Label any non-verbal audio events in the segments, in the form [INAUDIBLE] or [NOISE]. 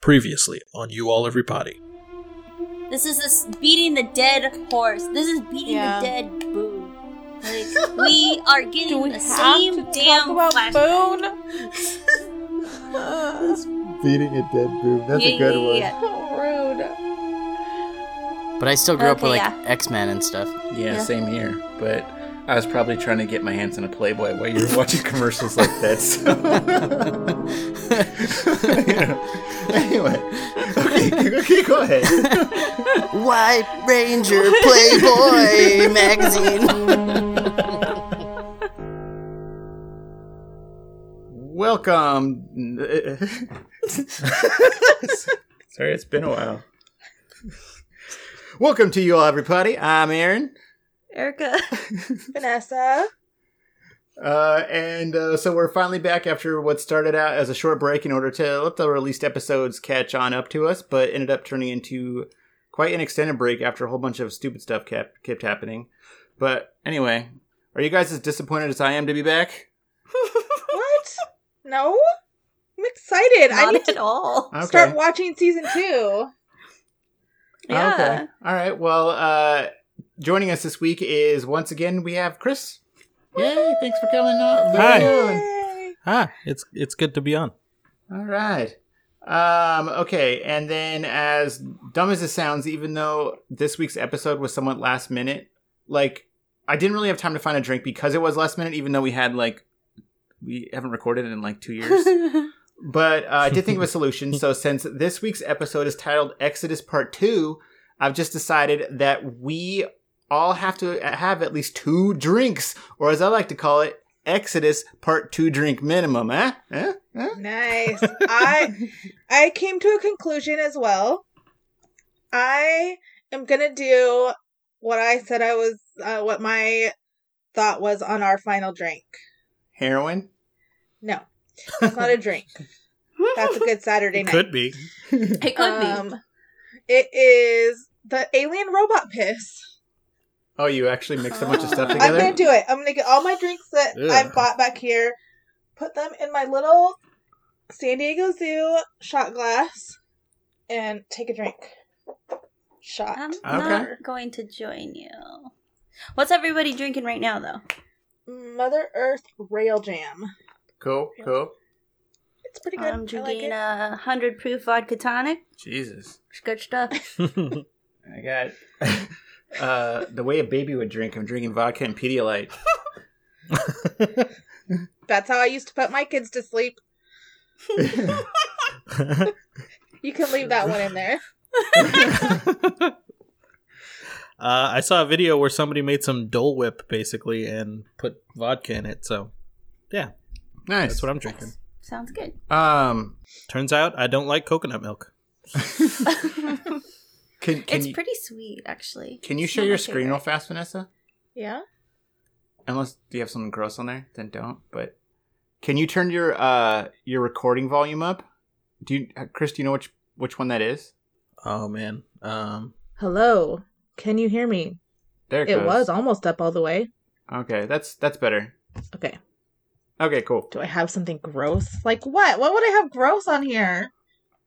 Previously on You All Everybody. This is this beating the dead horse. This is beating Yeah. the dead boo. Like, [LAUGHS] we are getting Do we the have same to damn talk about flashback. Boone? [LAUGHS] Beating a dead boom. That's Yeah, a good yeah, one. yeah. So rude. But I still grew up with like yeah. X Men and stuff. Yeah, Yeah. same here. But I was probably trying to get my hands on a Playboy while you were watching [LAUGHS] commercials like that. So. Anyway, okay, okay, go ahead. White Ranger Playboy magazine. Welcome. Sorry, it's been a while. Welcome to you all, everybody. I'm Aaron. Erica. [LAUGHS] Vanessa. Uh, and uh, so we're finally back after what started out as a short break in order to let the released episodes catch on up to us, but ended up turning into quite an extended break after a whole bunch of stupid stuff kept kept happening. But anyway, are you guys as disappointed as I am to be back? [LAUGHS] What? No? I'm excited. I Not need at to all. Okay. start watching season two. Yeah. Okay. All right. Well, uh, joining us this week is once again we have Chris. Yay! Thanks for coming on. Hi. Yay. Ah, it's it's good to be on. All right. Um, okay, and then as dumb as it sounds, even though this week's episode was somewhat last minute, like I didn't really have time to find a drink because it was last minute, even though we had like we haven't recorded in like two years. [LAUGHS] but uh, I did think of a solution. So since this week's episode is titled Exodus Part Two, I've just decided that we all have to have at least two drinks, or as I like to call it, Exodus Part Two drink minimum. Eh? Eh? Eh? Nice. I [LAUGHS] I came to a conclusion as well. I am gonna do what I said I was, uh, what my thought was on our final drink. Heroin? No, it's not a drink. [LAUGHS] That's a good Saturday It night. could be. [LAUGHS] It could be. Um, It is the alien robot piss. Oh, you actually mixed a bunch of stuff I'm I'm gonna do it. I'm gonna get all my drinks that Ugh. I've bought back here, put them in my little San Diego Zoo shot glass, and take a drink. Shot. I'm Okay. not going to join you. What's everybody drinking right now, though? Mother Earth Rail Jam. Cool, cool. It's pretty good. I'm I like drinking it. a hundred proof vodka tonic. Jesus. It's good stuff. [LAUGHS] [LAUGHS] I got [LAUGHS] uh the way a baby would drink. I'm drinking vodka and Pedialyte. [LAUGHS] That's how I used to put my kids to sleep. [LAUGHS] You can leave that one in there. [LAUGHS] uh, I saw a video where somebody made some Dole Whip basically and put vodka in it. So yeah, nice. that's what I'm drinking. Sounds good. um Turns out I don't like coconut milk. Can can it's you pretty sweet, actually. can you It's share your screen favorite. real fast, Vanessa? Yeah. Unless do you have something gross on there? Then don't. But can you turn your uh your recording volume up? Do you uh, Chris, do you know which which one that is? Oh man. Um Hello. Can you hear me? There it, It goes. was almost up all the way. Okay, that's that's better. Okay. Okay, cool. Do I have something gross? Like what? What would I have gross on here?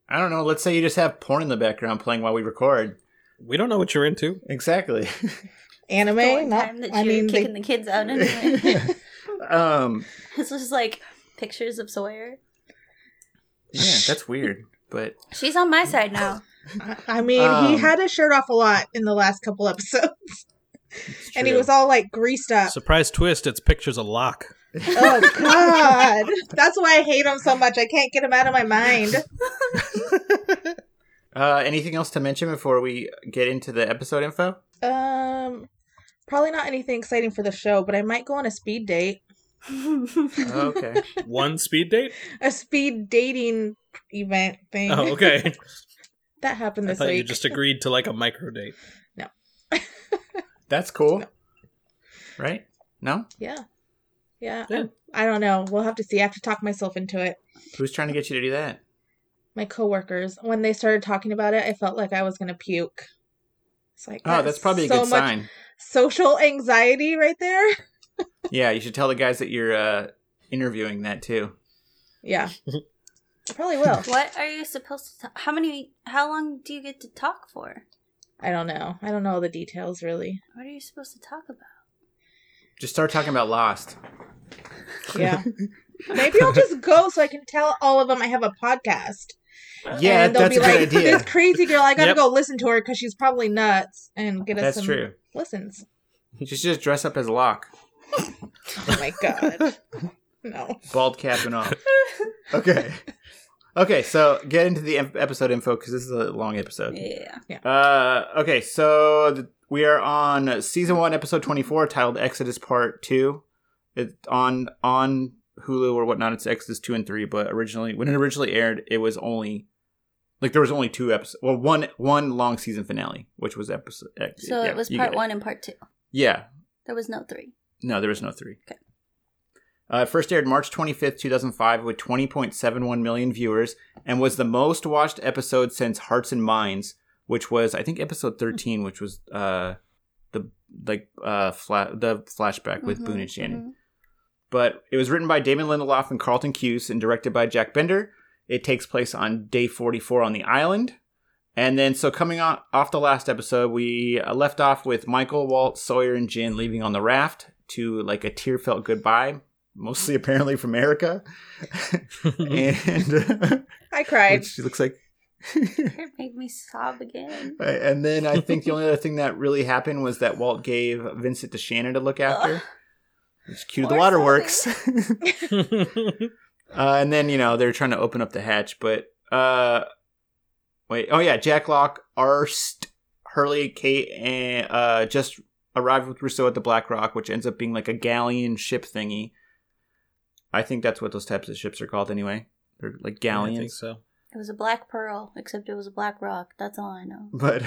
I don't know. Let's say you just have porn in the background playing while we record. we don't know what you're into. Exactly. [LAUGHS] Anime? The Not, time that I you're mean, kicking they- the kids out anyway. [LAUGHS] um. [LAUGHS] this was like pictures of Sawyer. Yeah, that's weird, but She's on my side now. I- I mean, he Um, had his shirt off a lot in the last couple episodes, and he was all like greased up. Surprise twist! It's pictures of Locke. Oh [LAUGHS] God, that's why I hate him so much. I can't get him out of my mind. [LAUGHS] Uh, anything else to mention before we get into the episode info? Um, probably not anything exciting for the show, but I might go on a speed date, [LAUGHS] Okay. One speed date. a speed dating event thing. Oh, okay. that happened I this thought week. you just agreed to like a micro date. No. That's cool. Right? No? Yeah. Yeah. Yeah. I don't know. We'll have to see. I have to talk myself into it. Who's trying to get you to do that? My coworkers, when they started talking about it, I felt like I was going to puke. It's like, Oh, that's probably a so good much sign. social anxiety right there. [LAUGHS] Yeah, you should tell the guys that you're uh, interviewing that too. Yeah. [LAUGHS] I probably will. What are you supposed to? How many? How long do you get to talk for? I don't know. I don't know all the details really. What are you supposed to talk about? Just start talking about Lost. Yeah. [LAUGHS] Maybe I'll just go so I can tell all of them I have a podcast. Yeah, and they'll that's be a good like, idea. "This crazy girl, I gotta Yep. go listen to her because she's probably nuts and get us That's some true. listens." You should just dress up as Locke, [LAUGHS] Oh my god, no. bald cap and all. [LAUGHS] Okay. Okay, so get into the episode info because this is a long episode. Yeah. Uh, okay, so th- we are on season one, episode twenty-four, titled "Exodus Part 2. It's on on Hulu or whatnot. It's Exodus two and three, but originally, when it originally aired, it was only like there was only two episodes. Well, one one long season finale, which was episode. ex- So yeah, it was part get it. one and part two. Yeah, There was no three. no, there was no three. Okay. Uh, first aired March 25th, 2005, with 20.71 million viewers, and was the most watched episode since Hearts and Minds, which was, I think, episode 13, which was uh, the like uh, fla- the flashback with Mhm, Boone and Shannon. mhm. But it was written by Damon Lindelof and Carlton Cuse and directed by Jack Bender. It takes place on day 44 on the island. And then, so coming on, off the last episode, we uh, left off with Michael, Walt, Sawyer, and Jin leaving on the raft to like a tear felt goodbye, mostly [LAUGHS] apparently from Erica. [LAUGHS] and I cried. which looks like. [LAUGHS] It made me sob again. and then I think the only other thing that really happened was that Walt gave Vincent to Shannon to look after. Ugh. Which cue to the waterworks. [LAUGHS] [LAUGHS] Uh, and then you know they're trying to open up the hatch, but uh, wait, oh yeah, Jack Locke, Arzt, Hurley, Kate, and uh, just arrived with Rousseau at the Black Rock, which ends up being like a galleon ship thingy. I think that's what those types of ships are called anyway. They're like galleons I think galleons. so. It was a black pearl, except it was a black rock. That's all I know. But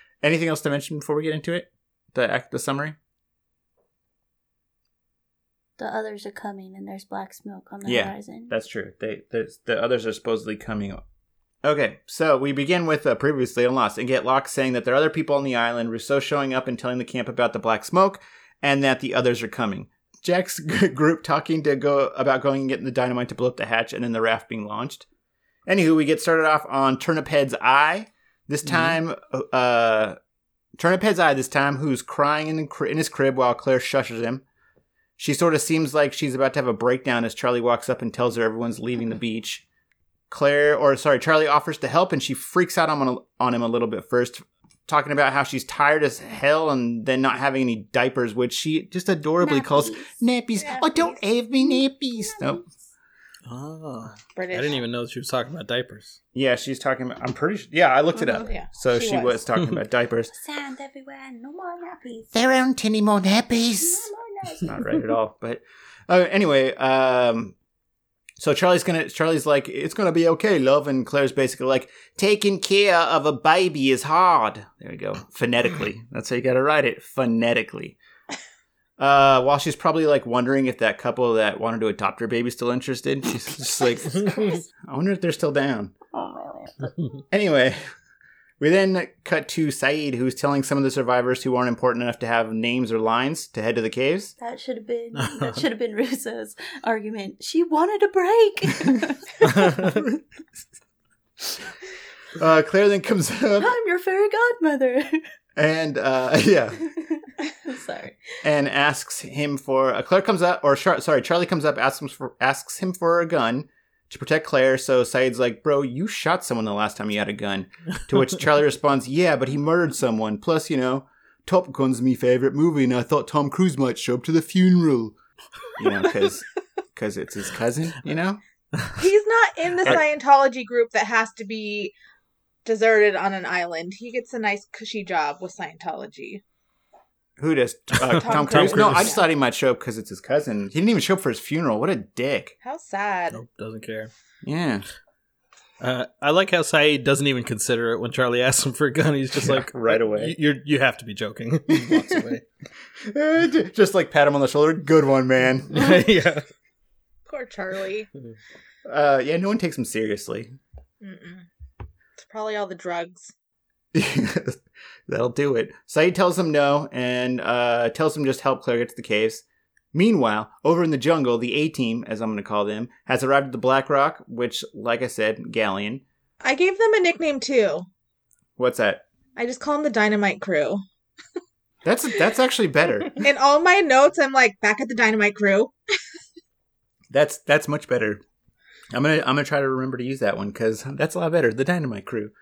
[LAUGHS] anything else to mention before we get into it? The act, the summary. The others are coming, and there's black smoke on the Yeah, horizon. That's true. They the, the others are supposedly coming. Okay, so we begin with uh, previously on Lost and get Locke saying that there are other people on the island. Rousseau showing up and telling the camp about the black smoke, and that the others are coming. Jack's [LAUGHS] g- group talking to go about going and getting the dynamite to blow up the hatch, and then the raft being launched. Anywho, we get started off on Turnip Head's eye. This time, uh, Turnip Head's eye. This time, who's crying in, the, cri- in his crib while Claire shushes him. She sort of seems like she's about to have a breakdown as Charlie walks up and tells her everyone's leaving the beach. Claire, or sorry, Charlie offers to help and she freaks out on, on him a little bit first, talking about how she's tired as hell and then not having any diapers, which she just adorably calls nappies. Oh, don't have me nappies. Nope. Oh, British. I didn't even know she was talking about diapers. Yeah, she's talking about, I'm pretty sure, yeah, I looked it up. Mm-hmm, yeah, So she she, was. was. talking [LAUGHS] about diapers. Sand everywhere. No more nappies. There aren't any more nappies. No more nappies. not right at all. But uh, anyway, um, so Charlie's gonna Charlie's like, it's gonna be okay, love, and Claire's basically like, taking care of a baby is hard. There we go, phonetically. [LAUGHS] That's how you gotta write it, phonetically. Uh, while she's probably like wondering if that couple that wanted to adopt her baby's still interested, she's just like, [LAUGHS] I wonder if they're still down. Oh my lord. Anyway, we then cut to Sayid, who's telling some of the survivors who aren't important enough to have names or lines to head to the caves. That should have been that [LAUGHS] should have been Rousseau's argument. She wanted a break. [LAUGHS] [LAUGHS] Uh, Claire then comes up I'm your fairy godmother. and uh, yeah, Sorry. and asks him for. Uh, Claire comes up, or Char- sorry, Charlie comes up, asks him for asks him for a gun to protect Claire. So Sayid's like, "Bro, you shot someone the last time you had a gun." To which Charlie [LAUGHS] responds, "Yeah, but he murdered someone. Plus, you know, Top Gun's my favorite movie, and I thought Tom Cruise might show up to the funeral. You know, because because [LAUGHS] it's his cousin. You know." He's not in the Scientology group that has to be deserted on an island. He gets a nice cushy job with Scientology. Who does uh, Tom Tom, Cruise? Cruise. No, I just thought he might show up because it's his cousin. He didn't even show up for his funeral. What a dick. How sad. nope, doesn't care. Yeah. Uh, I like how Sayid doesn't even consider it when Charlie asks him for a gun. He's just Yeah, like, [LAUGHS] right away. You, you're you have to be joking. [LAUGHS] he walks away. [LAUGHS] Uh, just like pat him on the shoulder. Good one, man. yeah. Poor Charlie. Uh, yeah, no one takes him seriously. Mm-mm. It's probably all the drugs. [LAUGHS] That'll do it. Sayid tells him no and uh, tells him just help Claire get to the caves. Meanwhile, over in the jungle, the A team, as I'm going to call them, has arrived at the Black Rock, which, like I said, Galleon. I gave them a nickname too. What's that? I just call them the Dynamite Crew. [LAUGHS] That's that's actually better. [LAUGHS] In all my notes, I'm like back at the Dynamite Crew. That's that's much better. I'm gonna I'm gonna try to remember to use that one because that's a lot better. The Dynamite Crew.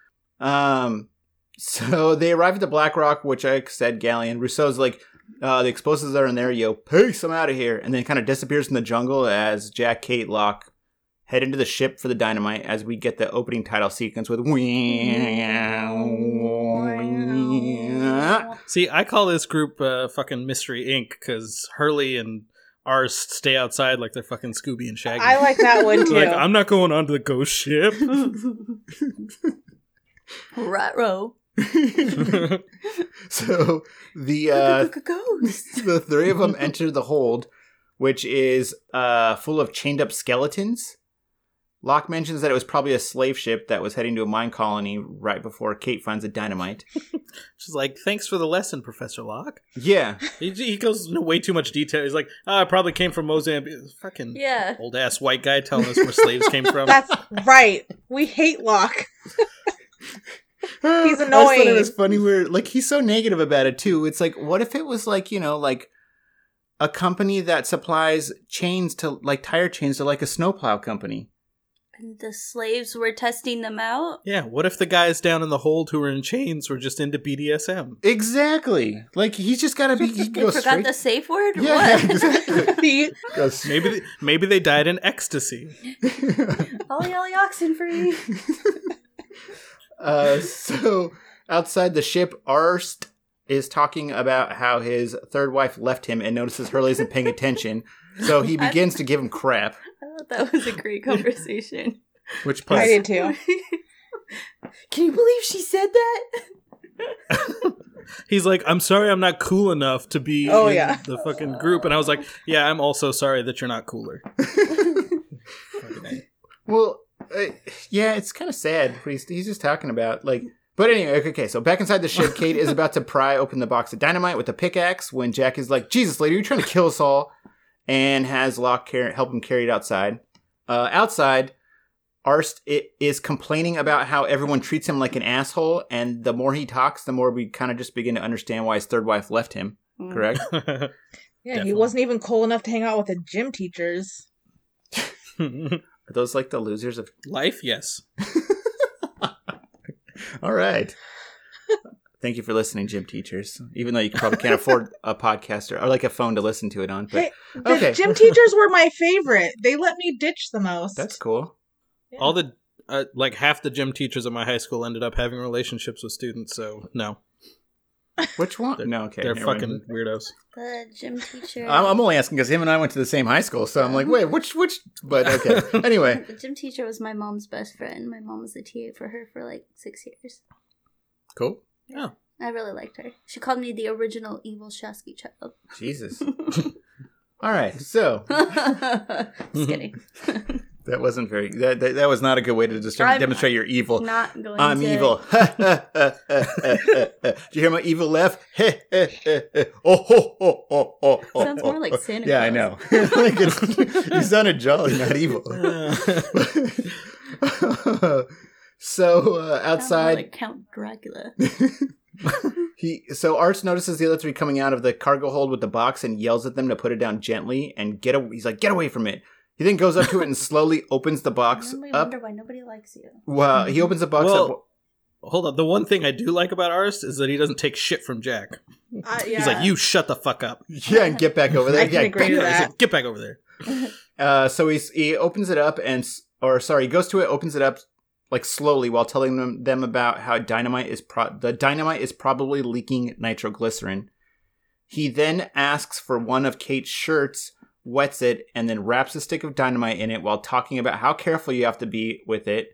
Um, so [LAUGHS] they arrive at the Black Rock, which I said Galleon. Rousseau's like, uh, the explosives are in there. Yo, peace, I'm out of here, and then kind of disappears in the jungle as Jack, Kate, Locke head into the ship for the dynamite. As we get the opening title sequence with. See, I call this group uh, fucking Mystery Inc. because Hurley and ours stay outside like they're fucking Scooby and Shaggy. I like that one [LAUGHS] too. like, I'm not going onto the ghost ship. [LAUGHS] Right row. [LAUGHS] so the uh, Ghost. [LAUGHS] the three of them enter the hold, which is uh, full of chained up skeletons. Locke mentions that it was probably a slave ship that was heading to a mine colony right before Kate finds the dynamite. [LAUGHS] She's like, thanks for the lesson, Professor Locke. Yeah, He, he goes into way too much detail. He's like, oh, I probably came from Mozambique. Fucking Yeah. old ass white guy telling us where slaves came from. That's right. We hate Locke. [LAUGHS] He's I thought annoying. it was funny where like he's so negative about it too. It's like, what if it was like you know like a company that supplies chains to like tire chains to like a snowplow company? And the slaves were testing them out. yeah, what if the guys down in the hold who were in chains were just into BDSM? Exactly. Like he's just got to be. He [LAUGHS] They forgot straight. the safe word? Yeah, What? exactly. [LAUGHS] Maybe they, maybe they died in ecstasy. Ollie Ollie oxen free. Uh, [LAUGHS] so outside the ship, Arzt is talking about how his third wife left him and notices Hurley isn't paying attention. So he [LAUGHS] begins to give him crap. I thought that was a great [LAUGHS] conversation. Which I part? did too. Can you believe she said that? He's like, I'm sorry I'm not cool enough to be Oh, in yeah. the fucking group. And I was like, yeah, I'm also sorry that you're not cooler. Well, uh, yeah, it's kind of sad. What he's, he's just talking about like. But anyway, okay, okay. So back inside the ship, Kate is about to pry open the box of dynamite with a pickaxe when Jack is like, "Jesus, lady, you're trying to kill us all," and has Locke car- help him carry it outside. Uh, outside, Arzt i- is complaining about how everyone treats him like an asshole, and the more he talks, the more we kind of just begin to understand why his third wife left him. Correct? [LAUGHS] Yeah, Definitely. he wasn't even cool enough to hang out with the gym teachers. [LAUGHS] Are those like the losers of? Life, yes. [LAUGHS] All right. Thank you for listening, gym teachers. Even though you probably can't [LAUGHS] afford a podcast or, or like a phone to listen to it on, but Hey, okay. gym teachers were my favorite. They let me ditch the most. that's cool. Yeah. All the uh, like half the gym teachers at my high school ended up having relationships with students. So no, Which one? They're- no, okay. they're never mind. fucking weirdos. The gym teacher. I'm, I'm only asking because him and I went to the same high school, so I'm like, wait, which, which? But okay. [LAUGHS] Anyway, The gym teacher was my mom's best friend. My mom was a TA for her for like six years. cool. Yeah. I really liked her. She called me the original evil Shasky child. Jesus. [LAUGHS] All right, so [LAUGHS] Just kidding. That wasn't very. That that, that was not a good way to just demonstrate your evil. Not going I'm to. evil. [LAUGHS] Do you hear my evil laugh? [LAUGHS] oh, ho, ho, ho, ho, ho, Sounds more like Santa Yeah, I know. [LAUGHS] like it's, you sounded jolly, not evil. so uh, outside, like Count Dracula. he so Arzt notices the other three coming out of the cargo hold with the box and yells at them to put it down gently and get. A, he's like, "Get away from it!" He then goes up to it and [LAUGHS] slowly opens the box And we up. wonder why nobody likes you. Well, he opens the box Well- up. hold on. The one thing I do like about Arzt is that he doesn't take shit from Jack. Uh, yeah. He's like, "You shut the fuck up." Yeah, and get back over there. I can yeah, agree to He's that. like, [LAUGHS] Get back over there. [LAUGHS] Uh, so he's he opens it up and or sorry, he goes to it, opens it up like slowly while telling them them about how dynamite is pro- the dynamite is probably leaking nitroglycerin. He then asks for one of Kate's shirts, wets it, and then wraps a stick of dynamite in it while talking about how careful you have to be with it.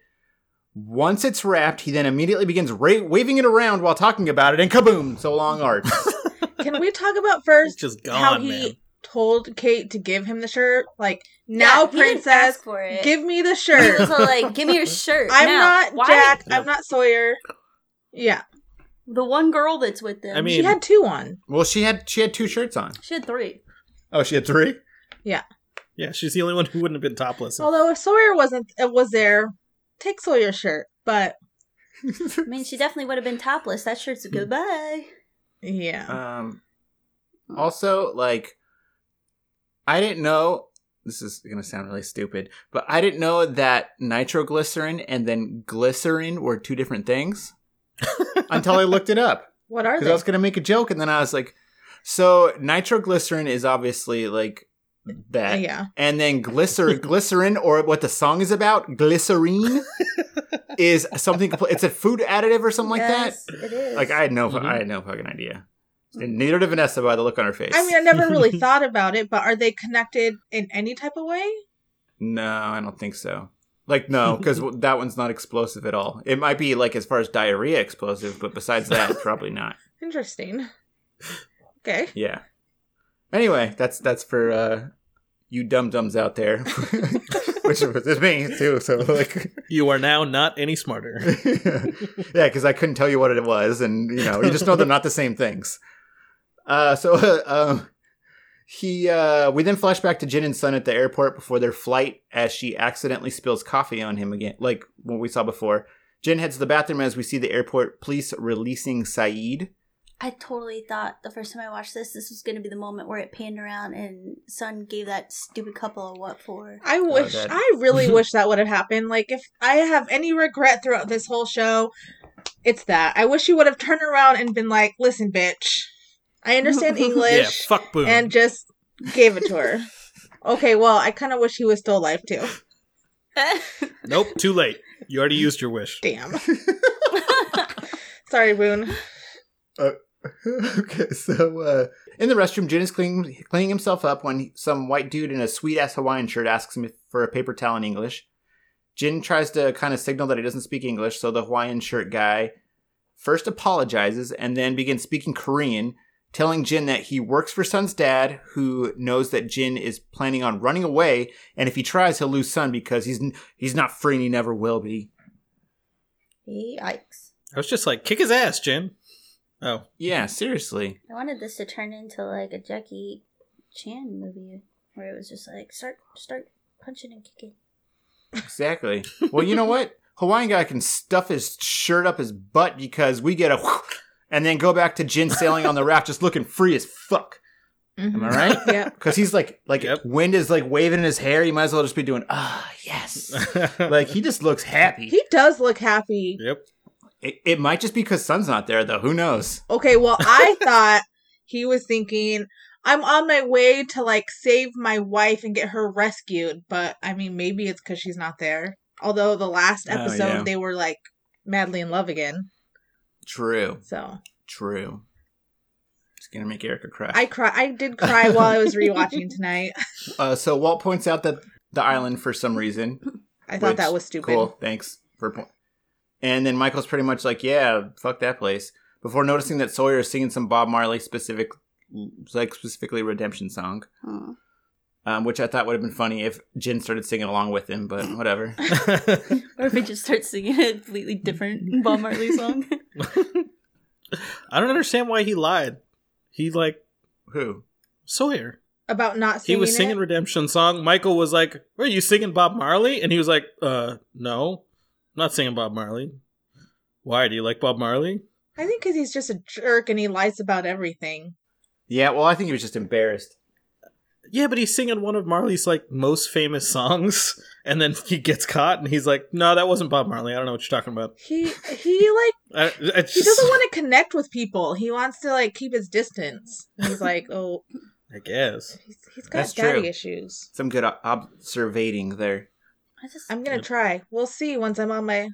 Once it's wrapped, he then immediately begins ra- waving it around while talking about it, and kaboom! So long, art. [LAUGHS] Can we talk about first just how he man. told Kate to give him the shirt? Like, now, Yeah, princess, for it. give me the shirt. was like, "Give me your shirt." I'm now." not Why? Jack. I'm not Sawyer. Yeah, The one girl that's with them. I mean- she had two on. well, she had she had two shirts on. she had three. Oh, she had three. Yeah, Yeah, she's the only one who wouldn't have been topless. Although if Sawyer wasn't uh, was there, take Sawyer's shirt. But I mean, she definitely would have been topless. That shirt's a goodbye. yeah, Um. Also, like, I didn't know. This is gonna sound really stupid, but I didn't know that nitroglycerin and then glycerin were two different things [LAUGHS] until I looked it up. what are because they? I was gonna make a joke, and then I was like, so nitroglycerin is obviously like that, yeah, and then glycer glycerin or what the song is about, glycerine, [LAUGHS] is something. compl- It's a food additive or something like that. it that. is. Like I had no, Mhm. I had no fucking idea. And neither did Vanessa by the look on her face. I mean, I never really [LAUGHS] thought about it, but are they connected in any type of way? no, I don't think so. Like no, because that one's not explosive at all. It might be like as far as diarrhea explosive, but besides that, [LAUGHS] probably not. Interesting. Okay. Yeah. Anyway, that's that's for uh you dum dums out there, [LAUGHS] which is me too. So like, [LAUGHS] You are now not any smarter. [LAUGHS] yeah, because I couldn't tell you what it was, and you know, you just know they're not the same things. Uh, so uh, um, he uh, we then flash back to Jin and Sun at the airport before their flight as she accidentally spills coffee on him again, like what we saw before. Jin heads to the bathroom as we see the airport police releasing Sayid. I totally thought the first time I watched this, this was going to be the moment where it panned around and Sun gave that stupid couple a what for. I oh, wish, that- I really [LAUGHS] wish that would have happened. Like, if I have any regret throughout this whole show, it's that. I wish you would have turned around and been like, listen, bitch, I understand English. [LAUGHS] yeah, English, fuck boom. and just gave it to her. Okay, well, I kind of wish he was still alive too. nope, too late. You already used your wish. Damn. [LAUGHS] Sorry, Boone. [LAUGHS] okay, so uh, in the restroom, Jin is cleaning, cleaning himself up when some white dude in a sweet ass Hawaiian shirt asks him for a paper towel in English. Jin tries to kind of signal that he doesn't speak English, so the Hawaiian shirt guy first apologizes and then begins speaking Korean, telling Jin that he works for Sun's dad, who knows that Jin is planning on running away, and if he tries, he'll lose Sun because he's he's not free and he never will be. Yikes. I was just like, kick his ass, Jin. Oh, Yeah, seriously. I wanted this to turn into like a Jackie Chan movie where it was just like start start punching and kicking. Exactly. Well, you know what? [LAUGHS] Hawaiian guy can stuff his shirt up his butt because we get a and then go back to Jin sailing on the raft just looking free as fuck. Am I right? [LAUGHS] Yeah. Because he's like, like Yep. wind is like waving in his hair. You might as well just be doing, ah, yes. [LAUGHS] like he just looks happy. He does look happy. yep. It, it might just be because Sun's not there though. Who knows? Okay, well, [LAUGHS] I thought he was thinking, I'm on my way to like save my wife and get her rescued. But I mean, maybe it's because she's not there. Although the last Oh, episode, yeah. they were like madly in love again. True. So True. It's gonna make Erica cry. I cry. I did cry while I was rewatching [LAUGHS] tonight. uh, so Walt points out that the island, for some reason, I thought Which- that was stupid. Cool, thanks for point. And then Michael's pretty much like, "Yeah, fuck that place." Before noticing that Sawyer is singing some Bob Marley specific, like specifically Redemption song, um, which I thought would have been funny if Jin started singing along with him, but whatever. [LAUGHS] [LAUGHS] Or if we just starts singing a completely different Bob Marley song. [LAUGHS] I don't understand why he lied. He like Who? Sawyer. About not singing. He was singing it. Redemption song. Michael was like, "Are you singing Bob Marley?" And he was like, "Uh, no, I'm not singing Bob Marley." Why do you like Bob Marley? I think because he's just a jerk and he lies about everything. Yeah, well, I think he was just embarrassed. Yeah, but he's singing one of Marley's like most famous songs, [LAUGHS] and then he gets caught, and he's like, "No, that wasn't Bob Marley. I don't know what you're talking about." He he like [LAUGHS] I, I he doesn't want to connect with people. He wants to like keep his distance. He's like, oh, [LAUGHS] I guess. he's, he's got That's daddy true. issues. Some good o- observating there. I just I'm gonna Yep. try. We'll see once I'm on my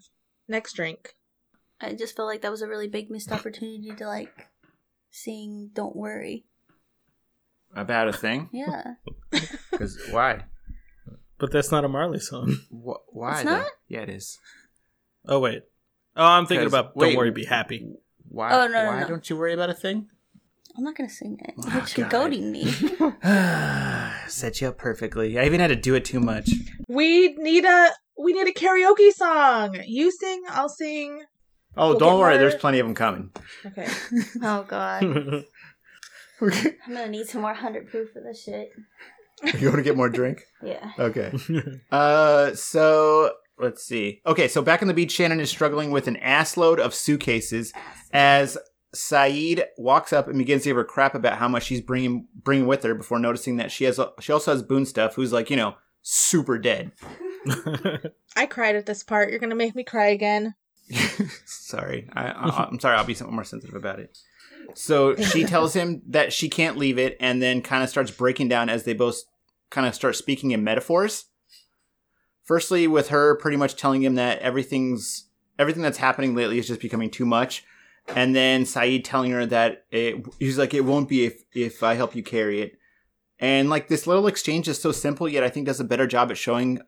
next drink. I just felt like that was a really big missed opportunity to like sing "Don't Worry." About a thing? [LAUGHS] Yeah, [LAUGHS] Because [LAUGHS] why? But that's not a Marley song. Wh- why? It's though? not? Yeah, it is. Oh wait. Oh, I'm thinking about "Don't Worry, Be Happy." Why? Oh, no, no, why no. don't you worry about a thing? I'm not gonna sing it. Oh, You're God. goading me. Set you up perfectly. I even had to do it too much. We need a we need a karaoke song. You sing, I'll sing. Oh, We'll don't worry. more- There's plenty of them coming. Okay. [LAUGHS] oh God. [LAUGHS] I'm gonna need some more hundred proof for this shit. You want to get more drink? [LAUGHS] Yeah. Okay. Uh, so let's see. Okay, so back on the beach, Shannon is struggling with an assload of suitcases as Sayid walks up and begins to give her crap about how much she's bringing bringing with her before noticing that she has she also has Boone stuff, who's like you know super dead. [LAUGHS] I cried at this part. You're gonna make me cry again. [LAUGHS] sorry, I, I, I'm sorry. I'll be somewhat more sensitive about it. So she [LAUGHS] tells him that she can't leave it, and then kind of starts breaking down as they both kind of start speaking in metaphors. Firstly, with her pretty much telling him that everything's everything that's happening lately is just becoming too much, and then Sayid telling her that it, he's like, "It won't be if if I help you carry it." And like this little exchange is so simple, yet I think does a better job at showing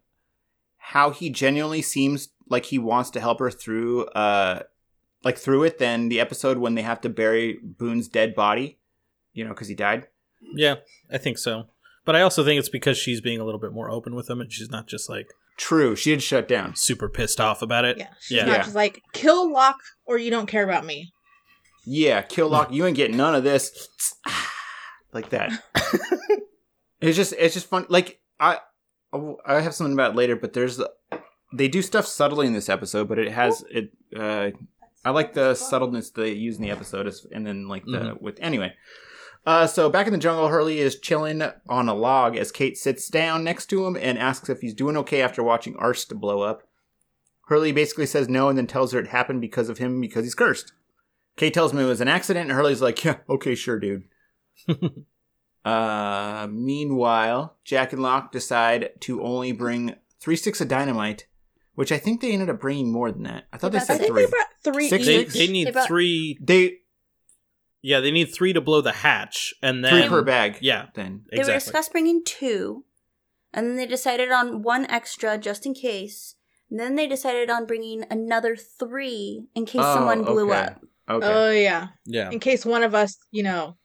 how he genuinely seems like he wants to help her through uh like through it than the episode when they have to bury Boone's dead body, you know, because he died. yeah, I think so. But I also think it's because she's being a little bit more open with him, and she's not just like True, she had shut down. super pissed off about it. Yeah. She's Yeah. not Yeah. just like kill Locke or you don't care about me. Yeah, kill Lock, you ain't getting none of this. [SIGHS] like that. [LAUGHS] it's just it's just fun. Like I I have something about it later, but there's they do stuff subtly in this episode, but it has it. uh I like the subtleness they use in the episode, as- and then like the Mhm. with anyway. Uh, so back in the jungle, Hurley is chilling on a log as Kate sits down next to him and asks if he's doing okay after watching Arzt blow up. Hurley basically says no and then tells her it happened because of him because he's cursed. Kate tells him it was an accident, and Hurley's like, "Yeah, okay, sure, dude." [LAUGHS] uh, meanwhile, Jack and Locke decide to only bring three sticks of dynamite, which I think they ended up bringing more than that. I thought they They I said think three. they brought three Six They, each. they need They brought- three. They Yeah, they need three to blow the hatch, and three then per bag. Yeah, Then They were exactly. discussed bringing two, and then they decided on one extra just in case. And then they decided on bringing another three in case Oh, someone blew okay. up. okay. Oh yeah. yeah. In case one of us, you know,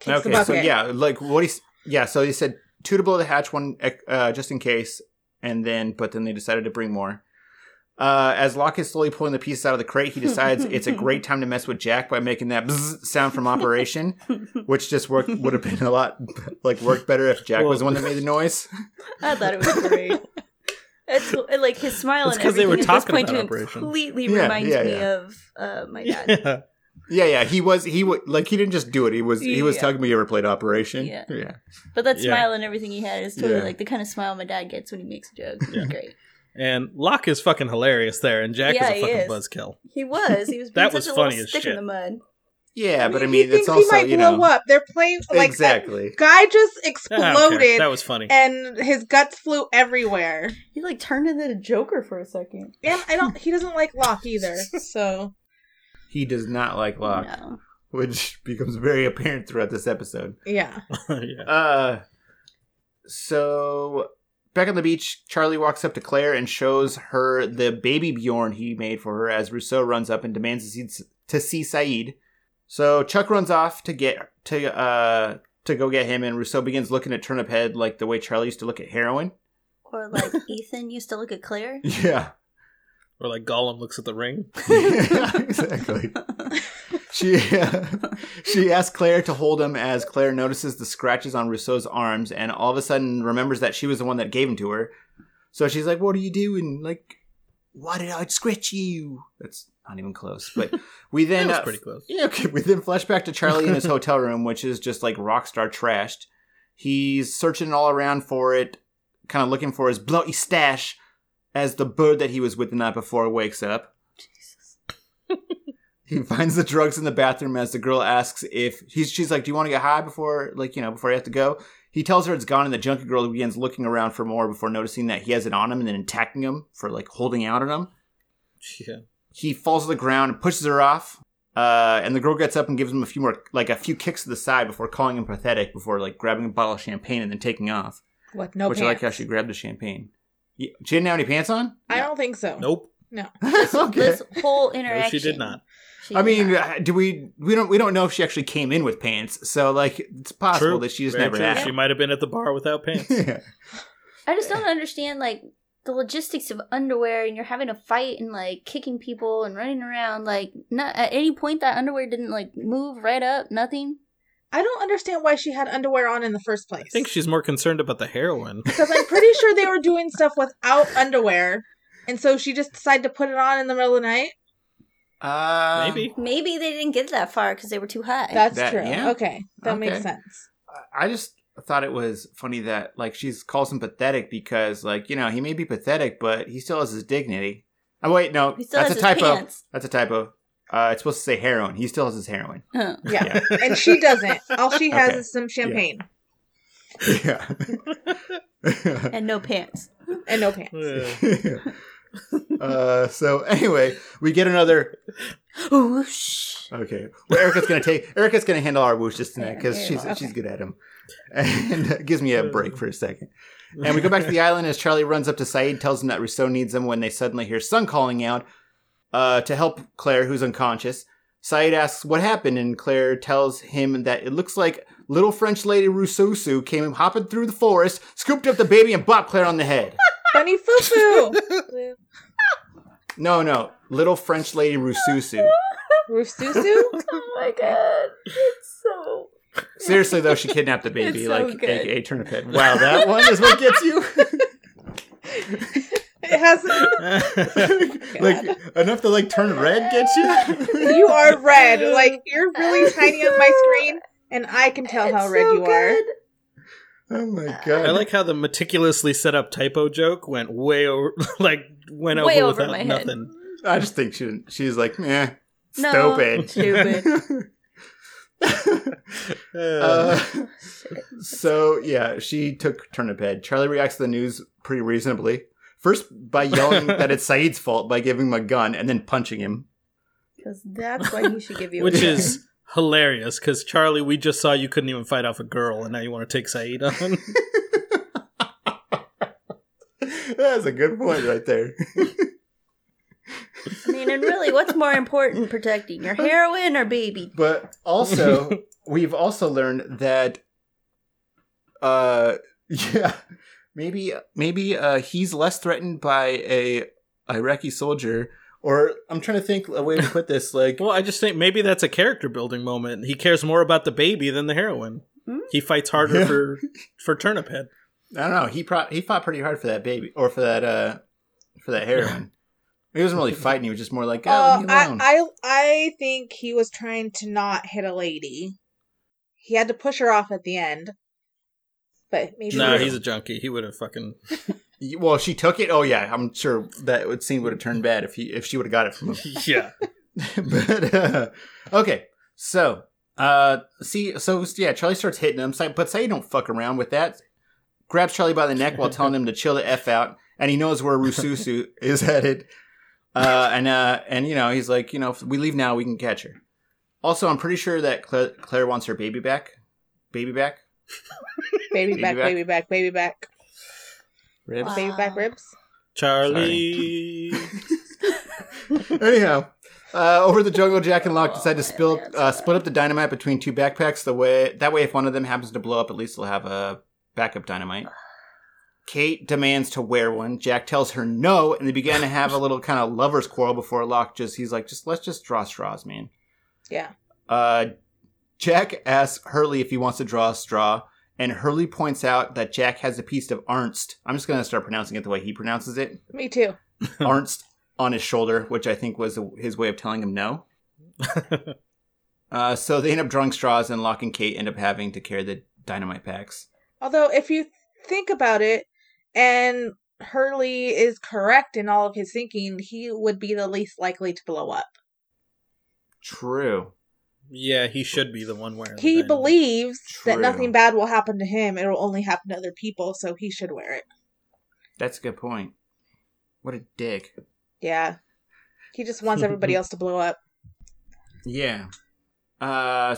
kicks the okay, so yeah, like what he yeah, so he said two to blow the hatch, one uh, just in case, and then but then they decided to bring more. Uh, as Locke is slowly pulling the pieces out of the crate, he decides it's a great [LAUGHS] time to mess with Jack by making that bzz sound from Operation, which just worked would have been a lot like worked better if Jack was the one that made the noise. [LAUGHS] I thought it was great. It's like his smile It's and 'cause they everything were at this talking point about to Operation. completely Yeah, reminds yeah, me of uh, my dad. Yeah. Yeah, yeah, he was he would like he didn't just do it. He was he was Yeah. telling me you ever played Operation. Yeah. yeah. But that Yeah. smile and everything he had is totally Yeah. like the kind of smile my dad gets when he makes a joke. Yeah. Great. And Locke is fucking hilarious there, and Jack Yeah, is a fucking is. buzzkill. He was. He [LAUGHS] was being That such was a funny as stick shit. in the mud. Yeah, but I mean, thinks it's also he might you blow know up. They're playing like exactly. that guy just [LAUGHS] I don't care. exploded That was funny. and his guts flew everywhere. He like turned into the Joker for a second. And I don't he doesn't like Locke either. [LAUGHS] So He does not like Locke. No. which becomes very apparent throughout this episode. yeah. yeah. Uh, so back on the beach, Charlie walks up to Claire and shows her the baby Bjorn he made for her as Rousseau runs up and demands to see, to see Sayid. So Chuck runs off to get to uh to go get him, and Rousseau begins looking at Turnip Head like the way Charlie used to look at heroin. Or like [LAUGHS] Ethan used to look at Claire. Yeah, Or like Gollum looks at the ring. [LAUGHS] exactly. [LAUGHS] She uh, [LAUGHS] she asks Claire to hold him as Claire notices the scratches on Rousseau's arms and all of a sudden remembers that she was the one that gave him to her. So she's like, "What are you doing? Like, why did I scratch you?" That's not even close. But [LAUGHS] we then That uh, pretty close. yeah, okay. We then flash back to Charlie in his [LAUGHS] hotel room, which is just like rockstar trashed. He's searching all around for it, kind of looking for his bloody stash, as the bird that he was with the night before wakes up. He finds the drugs in the bathroom as the girl asks if he's. She's like, "Do you want to get high before, like, you know, before you have to go?" He tells her it's gone, and the junkie girl begins looking around for more before noticing that he has it on him and then attacking him for like holding out on him Yeah. he falls to the ground and pushes her off. Uh, and the girl gets up and gives him a few more, like a few kicks to the side before calling him pathetic, before like grabbing a bottle of champagne and then taking off. What? no which pants. I like how she grabbed the champagne. Yeah, she didn't have any pants on. I don't think so. Nope. No. [LAUGHS] okay. This whole interaction. No, she did not. She I mean, not. uh, do we? We don't. We don't know if she actually came in with pants. So like, it's possible True. that she just Very never true. had. She might have been at the bar without [LAUGHS] pants. yeah. I just don't understand like the logistics of underwear and you're having a fight and like kicking people and running around like not at any point that underwear didn't like move right up nothing I don't understand why she had underwear on in the first place. I think she's more concerned about the heroin. [LAUGHS] because I'm pretty sure they were doing stuff without underwear, and so she just decided to put it on in the middle of the night. Uh, Maybe. Maybe they didn't get that far because they were too high. That's That- true. yeah. Okay, that makes sense. I just thought it was funny that like she's calls him pathetic because like you know he may be pathetic but he still has his dignity. Oh wait, no, he still that's has a his typo. pants. That's a typo. Uh, it's supposed to say heroin. He still has his heroin. Huh. Yeah. [LAUGHS] and she doesn't. All she has Okay. is some champagne yeah. [LAUGHS] And no pants. and no pants. [LAUGHS] [LAUGHS] uh, so anyway, we get another. Whoosh. Okay, well, Erica's gonna take. Erica's gonna handle our whooshes tonight because Yeah, she's okay. she's good at them, and it [LAUGHS] gives me a break for a second. And we go back to the [LAUGHS] island as Charlie runs up to Sayid, tells him that Rousseau needs him when they suddenly hear Sun calling out uh, to help Claire, who's unconscious. Sayid asks what happened, and Claire tells him that it looks like little French lady Rousseau came hopping through the forest, scooped up the baby, and bopped Claire on the head. Bunny foo foo. No, no, little French lady Rousseau. Roosusu? [LAUGHS] Oh my god. It's so. [LAUGHS] Seriously, though, she kidnapped the baby, It's so like good. aka turnip head. Wow, that one is what gets you. [LAUGHS] It has. like enough to like turn red gets you. You are red. Like you're really tiny on my screen, and I can tell how red so you are. Good. oh my god! I like how the meticulously set up typo joke went way over, [LAUGHS] like went Way over over without my head. nothing. I just think she she's like, eh, No, stupid. stupid. [LAUGHS] Uh, so yeah, she took turnip head. Charlie reacts to the news pretty reasonably. First by yelling [LAUGHS] that it's Sayid's fault by giving him a gun and then punching him. Because that's why he should give you a Which gun. is hilarious because Charlie, we just saw you couldn't even fight off a girl, and now you want to take Sayid on. [LAUGHS] [LAUGHS] That's a good point right there. I mean, and really, what's more important, protecting your heroin or baby? But also, [LAUGHS] we've also learned that, uh, yeah, maybe maybe uh, he's less threatened by a Iraqi soldier, or I'm trying to think a way to put this. Like, [LAUGHS] well, I just think maybe that's a character building moment. He cares more about the baby than the heroin. Hmm? He fights harder Yeah. for [LAUGHS] for turnip head. I don't know. He pro- he fought pretty hard for that baby, or for that uh, for that heroin. He wasn't really fighting. He was just more like, oh, Uh, leave me I. I I think he was trying to not hit a lady. He had to push her off at the end. But maybe Nah, True. he's a junkie. He would have fucking. [LAUGHS] well, she took it. Oh yeah, I'm sure that would scene would have turned bad if he if she would have got it from him. [LAUGHS] yeah. [LAUGHS] but uh, okay, so uh, see, so yeah, Charlie starts hitting him, Sa- but say you don't fuck around with that. Grabs Charlie by the neck while telling him to chill the f out, and he knows where Rususu [LAUGHS] is headed. Uh, and uh, and you know he's like, you know, if we leave now, we can catch her. Also, I'm pretty sure that Claire, Claire wants her baby back. Baby back. baby Baby back, back. baby back, baby back, Ribs. Wow. baby back ribs. Charlie. [LAUGHS] Anyhow, uh, over the jungle, Jack and Locke decide to spill, uh, split up the dynamite between two backpacks. The way that way, if one of them happens to blow up, at least they'll have a backup dynamite. Kate demands to wear one. Jack tells her no, and they begin to have a little kind of lovers quarrel before Locke just he's like, just let's just draw straws, man. Yeah. Uh, Jack asks Hurley if he wants to draw a straw, and Hurley points out that Jack has a piece of Arnst. I'm just gonna start pronouncing it the way he pronounces it. Me too. [LAUGHS] Arnst on his shoulder, which I think was his way of telling him no. [LAUGHS] Uh, so they end up drawing straws, and Locke and Kate end up having to carry the dynamite packs. Although, if you think about it, and Hurley is correct in all of his thinking, he would be the least likely to blow up. True. Yeah, he should be the one wearing. the He dynamite. believes that nothing bad will happen to him. It will only happen to other people, so he should wear it. That's a good point. What a dick. Yeah. He just wants everybody [LAUGHS] else to blow up. Yeah. Uh,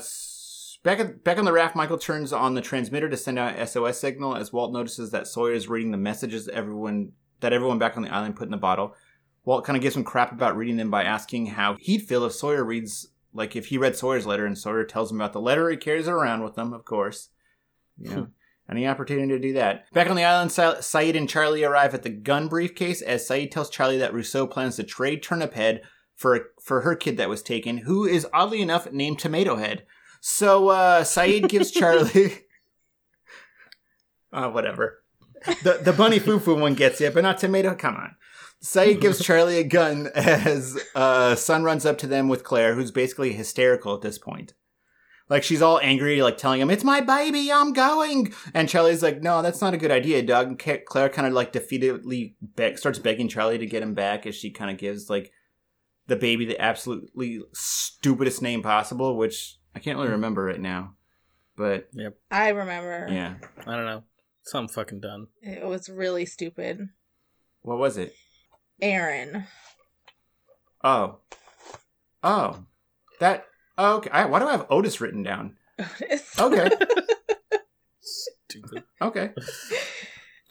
back at, back on the raft, Michael turns on the transmitter to send out a SOS signal as Walt notices that Sawyer is reading the messages everyone that everyone back on the island put in the bottle. Walt kind of gives him crap about reading them by asking how he'd feel if Sawyer reads like if he read Sawyer's letter and Sawyer tells him about the letter he carries it around with him, of course. You know, any opportunity to do that. Back on the island, Sa- Sayid and Charlie arrive at the gun briefcase as Sayid tells Charlie that Rousseau plans to trade Turnip Head for for her kid that was taken, who is oddly enough named Tomato Head. So uh Sayid gives [LAUGHS] Charlie [LAUGHS] uh whatever. The the bunny foo foo one gets it, but not tomato. Come on. Sayid gives Charlie a gun as uh Sun runs up to them with Claire, who's basically hysterical at this point. Like she's all angry, like telling him, "It's my baby, I'm going." And Charlie's like, "No, that's not a good idea, Doug." And Ca- Claire kind of like defeatedly be- starts begging Charlie to get him back, as she kind of gives like the baby the absolutely stupidest name possible, which I can't really remember right now. But I remember. yeah, I don't know. Something fucking done. It was really stupid. what was it? Aaron. Oh, oh, that. Oh, okay. I, why do I have Otis written down? Otis. Okay. Stupid. Okay. [LAUGHS]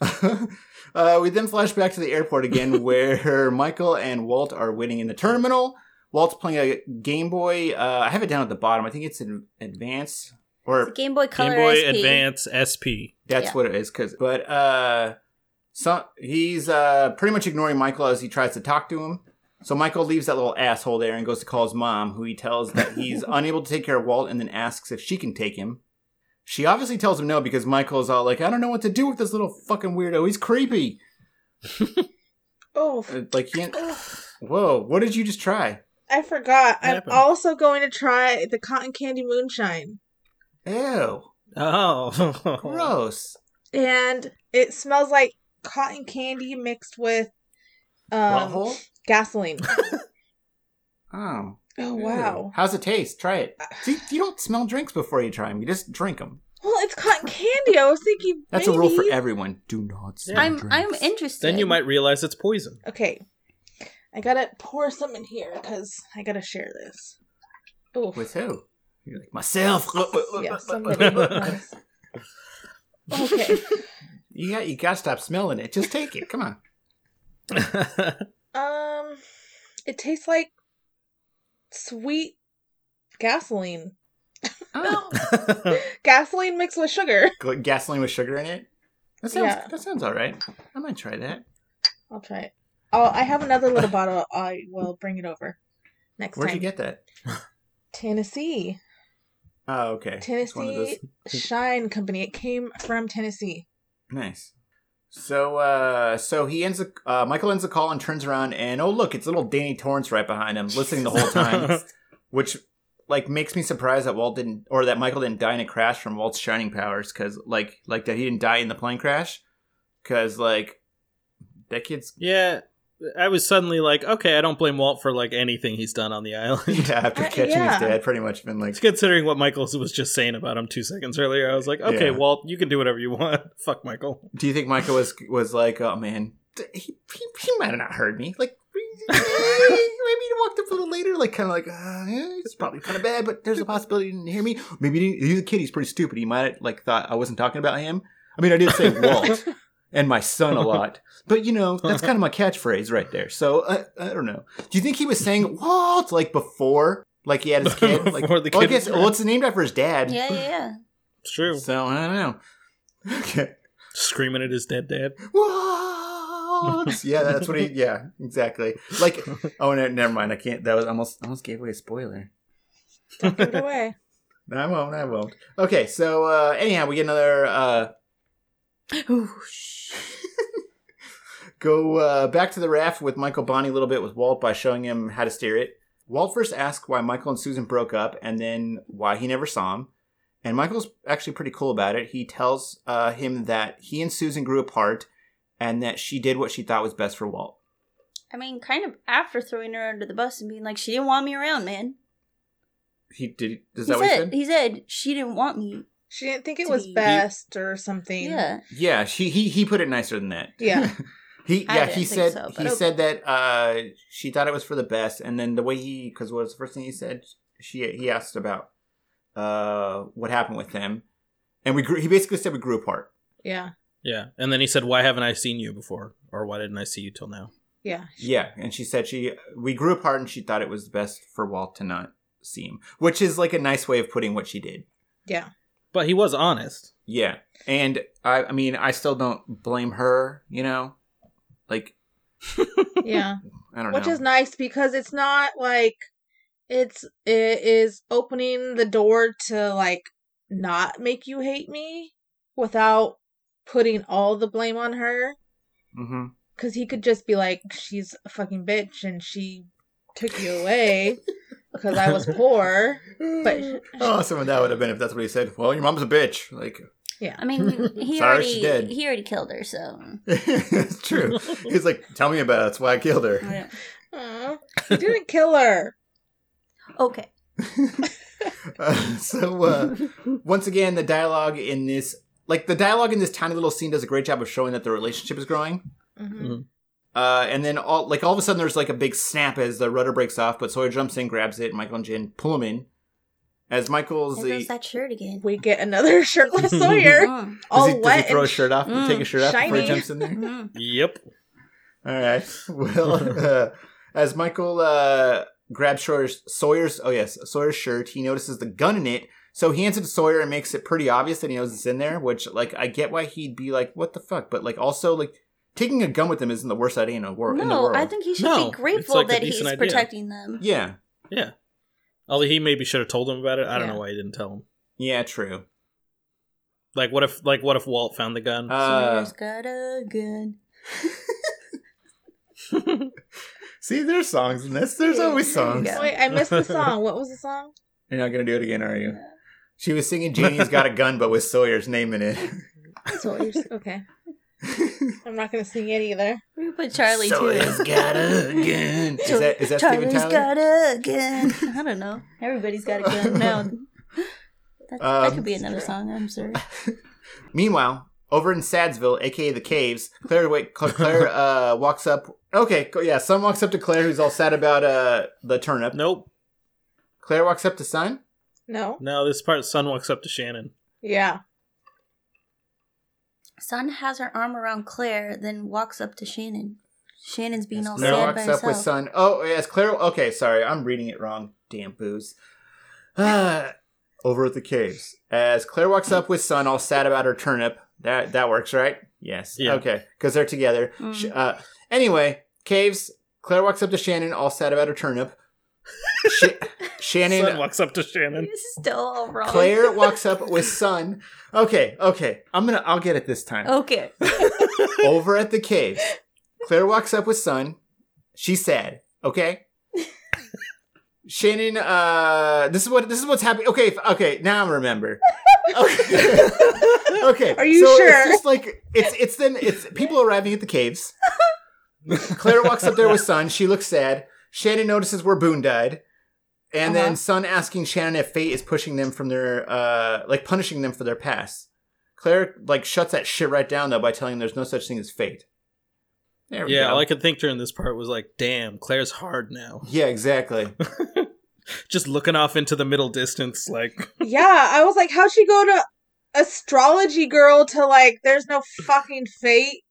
uh, we then flash back to the airport again, [LAUGHS] where Michael and Walt are waiting in the terminal. Walt's playing a Game Boy. Uh, I have it down at the bottom. I think it's an Advance, or It's a Game Boy Color Game Boy SP. Advance SP. that's Yeah. what it is. Cause, but uh, so he's uh pretty much ignoring Michael as he tries to talk to him. So Michael leaves that little asshole there and goes to call his mom, who he tells that he's [LAUGHS] unable to take care of Walt, and then asks if she can take him. She obviously tells him no because Michael's all like, "I don't know what to do with this little fucking weirdo. He's creepy." [LAUGHS] Oh, Uh, Like, he, whoa, what did you just try? I forgot. I'm happened? also going to try the cotton candy moonshine. Ew, Oh. [LAUGHS] gross. And it smells like cotton candy mixed with um, gasoline. [LAUGHS] Oh, Oh, ew. wow. How's it taste? Try it. See, you don't smell drinks before you try them. You just drink them. Well, it's cotton candy. I was thinking [LAUGHS] That's a rule for everyone. Do not smell I'm drinks. I'm interested. then you might realize it's poison. Okay. I gotta pour some in here because I gotta share this. Oh, With who? You're like myself. [LAUGHS] yeah, somebody. else. Okay. You got you got to stop smelling it. Just take it. Come on. Um, it tastes like sweet gasoline. Oh. [LAUGHS] Gasoline mixed with sugar. Gasoline with sugar in it. That sounds Yeah. that sounds all right. I might try that. I'll try it. Oh, I have another little bottle. I will bring it over next time. Where'd you get that? Tennessee. Oh, okay. It's one of Tennessee [LAUGHS] Shine Company. It came from Tennessee. Nice. So, uh, so he ends the uh, Michael ends the call and turns around, and oh look, it's little Danny Torrance right behind him, listening the whole time, [LAUGHS] which like makes me surprised that Walt didn't or that Michael didn't die in a crash from Walt's shining powers, because like like that he didn't die in the plane crash, because like that kid's yeah, I was suddenly like, okay, I don't blame Walt for like anything he's done on the island. [LAUGHS] yeah after Uh, catching yeah. his dad, pretty much been like considering what Michael was just saying about him two seconds earlier. I was like, okay, Yeah. Walt, you can do whatever you want. [LAUGHS] Fuck Michael. Do you think Michael was was like, oh man, he, he, he might have not heard me. Like [LAUGHS] maybe he walked up a little later, like kind of like, uh, yeah, it's probably kind of bad, but there's a possibility he didn't hear me. Maybe he didn't, he's a kid. He's pretty stupid. He might have like thought I wasn't talking about him. I mean, I did say Walt and my son a [LAUGHS] lot, but you know that's kind of my catchphrase right there. So I, I don't know. Do you think he was saying Walt like before? Like he had his [LAUGHS] kid, like Before the well, I kid guess. was Well, it's named after his dad. Yeah, yeah, yeah. It's true. So I don't know. [LAUGHS] Okay. Screaming at his dead dad. What? yeah, that's what he. Yeah, exactly. Like, oh, no, never mind. I can't. That was almost almost gave away a spoiler. Don't give it away. I won't. I won't. Okay, so uh anyhow, we get another. uh Ooh, shh. [LAUGHS] Go uh, back to the raft with Michael Bonnie a little bit with Walt by showing him how to steer it. Walt first asks why Michael and Susan broke up, and then why he never saw him. And Michael's actually pretty cool about it. He tells uh, him that he and Susan grew apart, and that she did what she thought was best for Walt. I mean, kind of after throwing her under the bus and being like, she didn't want me around, man. He did. Is He that what he said, said? he said she didn't want me. She didn't think it was be- best or something. Yeah. Yeah, she he he put it nicer than that. Yeah. [LAUGHS] he I yeah didn't he think said so, he okay. said that uh she thought it was for the best, and then the way he because what was the first thing he said? She he asked about uh what happened with him, and we grew. He basically said we grew apart. Yeah. Yeah. And then he said, why haven't I seen you before? Or why didn't I see you till now? Yeah. Yeah, and she said she we grew apart, and she thought it was best for Walt to not see him, which is like a nice way of putting what she did. Yeah. But he was honest. Yeah, and I I mean I still don't blame her. You know, like [LAUGHS] Yeah. I don't Which know. Which is nice because it's not like it's it is opening the door to like not make you hate me without putting all the blame on her Mm-hmm. because he could just be like she's a fucking bitch and she took you away because i was poor but [LAUGHS] oh, some of that would have been if that's what he said. Well, your mom's a bitch. Like, yeah, I mean, [LAUGHS] he Sorry, already she did. he already killed her, so it's [LAUGHS] true. He's like, tell me about it. That's why I killed her. I don't- Aw, he didn't kill her okay. Uh, so uh, once again, the dialogue in this, like the dialogue in this tiny little scene, does a great job of showing that the relationship is growing. Mhm. Uh, and then all like all of a sudden, there's like a big snap as the rudder breaks off, but Sawyer jumps in, grabs it, and Michael and Jin pull him in. As Michael's There goes the that shirt again. we get another [LAUGHS] shirtless [LAUGHS] sawyer Mm, all does he, does wet he throw and his shirt off, Mm, take his shirt off before he shiny. jumps in there? mm. Yep. All right. [LAUGHS] Well, uh, as Michael uh, grabs Sawyer's, Sawyer's, oh yes, Sawyer's shirt, he notices the gun in it. So he hands it to Sawyer and makes it pretty obvious that he knows it's in there. Which, like, I get why he'd be like, "What the fuck," but like, also like, taking a gun with him isn't the worst idea in the, wor- in the No, world. I think he should No, be grateful like that he's idea. protecting them. yeah, Yeah. Although he maybe should have told him about it. I don't Yeah. know why he didn't tell him. yeah, true. Like what if like what if Walt found the gun? Uh, Sawyer's got a gun. [LAUGHS] see, there's songs in this. There's always songs. Wait i missed the song what was the song [LAUGHS] You're not gonna do it again, are you? She was singing "Janie's Got a Gun," but with Sawyer's name in it. Sawyer's okay [LAUGHS] i'm not gonna sing it either We could put Charlie Sawyer's too. got a gun. Is that is that Steven Charlie's Tyler? got a gun. I don't know. Everybody's got a gun [LAUGHS] now. That, that Um, could be another song. I'm sorry. [LAUGHS] Meanwhile, over in Sadsville, aka the caves, Claire wait, Claire uh, walks up. Okay, yeah, Sun walks up to Claire, who's all sad about uh the turnip. nope. Claire walks up to Sun. no No, this part Sun walks up to Shannon. yeah Sun has her arm around Claire, then walks up to Shannon. Shannon's being all Claire sad walks by up with herself. Sun. Oh, yes, Claire. Okay, sorry, I'm reading it wrong. Damn booze. Ah, [SIGHS] over at the caves, as Claire walks up with Sun, all sad about her turnip. That that works, right? Yes. Yeah. Okay, because they're together. Mm. Sh- Uh, anyway, caves. Claire walks up to Shannon, all sad about her turnip. [LAUGHS] Sh- Shannon Sun walks up to Shannon. He's still wrong. Claire [LAUGHS] walks up with Sun. Okay, okay. I'm gonna. I'll get it this time. Okay. [LAUGHS] Over at the cave, Claire walks up with Sun. She's sad. Okay. [LAUGHS] Shannon. Uh, this is what this is what's happening. Okay, f- okay. Now I remember. Okay. okay. Are you so sure? It's just like it's it's then it's people arriving at the caves. Claire walks up there with Sun. She looks sad. Shannon notices where Boone died. And Uh-huh. then Sun asking Shannon if fate is pushing them from their uh like punishing them for their past. Claire like shuts that shit right down though by telling them there's no such thing as fate. There we Yeah, go. all I could think during this part was like, damn, Claire's hard now. [LAUGHS] yeah, exactly. Just looking off into the middle distance, like [LAUGHS] Yeah, I was like, how'd she go to astrology girl to like, there's no fucking fate?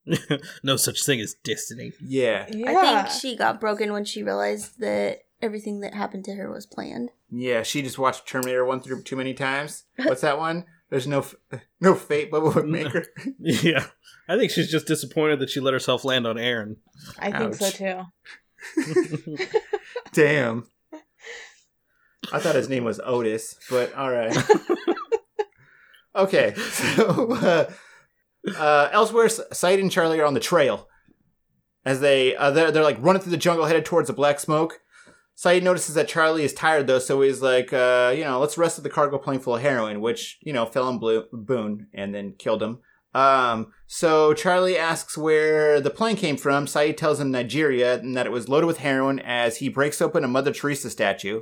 no such thing as destiny. Yeah. Yeah. I think she got broken when she realized that everything that happened to her was planned. Yeah, she just watched Terminator 1 through too many times. [LAUGHS] What's that one? There's no f- no fate but what would make her. [LAUGHS] Yeah, I think she's just disappointed that she let herself land on Aaron. I think so too. [LAUGHS] Damn. I thought his name was Otis, but all right. okay, so uh, uh, elsewhere, Sayid and Charlie are on the trail as they uh, they're, they're like running through the jungle, headed towards the black smoke. Sayid notices that Charlie is tired though, so he's like, uh, you know, let's rest at the cargo plane full of heroin, which you know fell on Blue- Boone and then killed him. Um, so Charlie asks where the plane came from. Sayid tells him Nigeria and that it was loaded with heroin as he breaks open a Mother Teresa statue.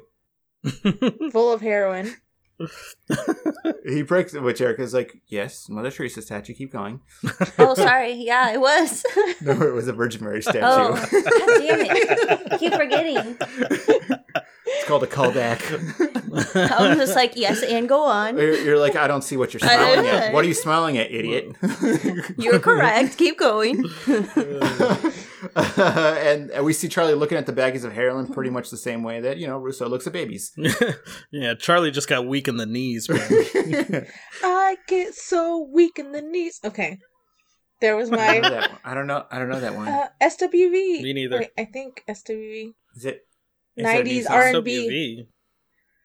[LAUGHS] Full of heroin. [LAUGHS] He breaks it, which Erica's like, yes, Mother Teresa statue, keep going. [LAUGHS] Oh, sorry. Yeah, it was. [LAUGHS] No, it was a Virgin Mary statue. oh, God damn it. Keep forgetting. it's called a callback. I'm just like, yes, and go on. you're, you're like, I don't see what you're smiling at. What are you smiling at, idiot? You're correct. Keep going. [LAUGHS] and, and we see Charlie looking at the baggies of heroin pretty much the same way that, you know, Rousseau looks at babies. [LAUGHS] yeah, Charlie just got weak in the knees. [LAUGHS] I get so weak in the knees. Okay. There was I don't know my that one. I don't know. I don't know that one. uh, SWV. Me neither. Wait, I think SWV. Is it 90s? R&B.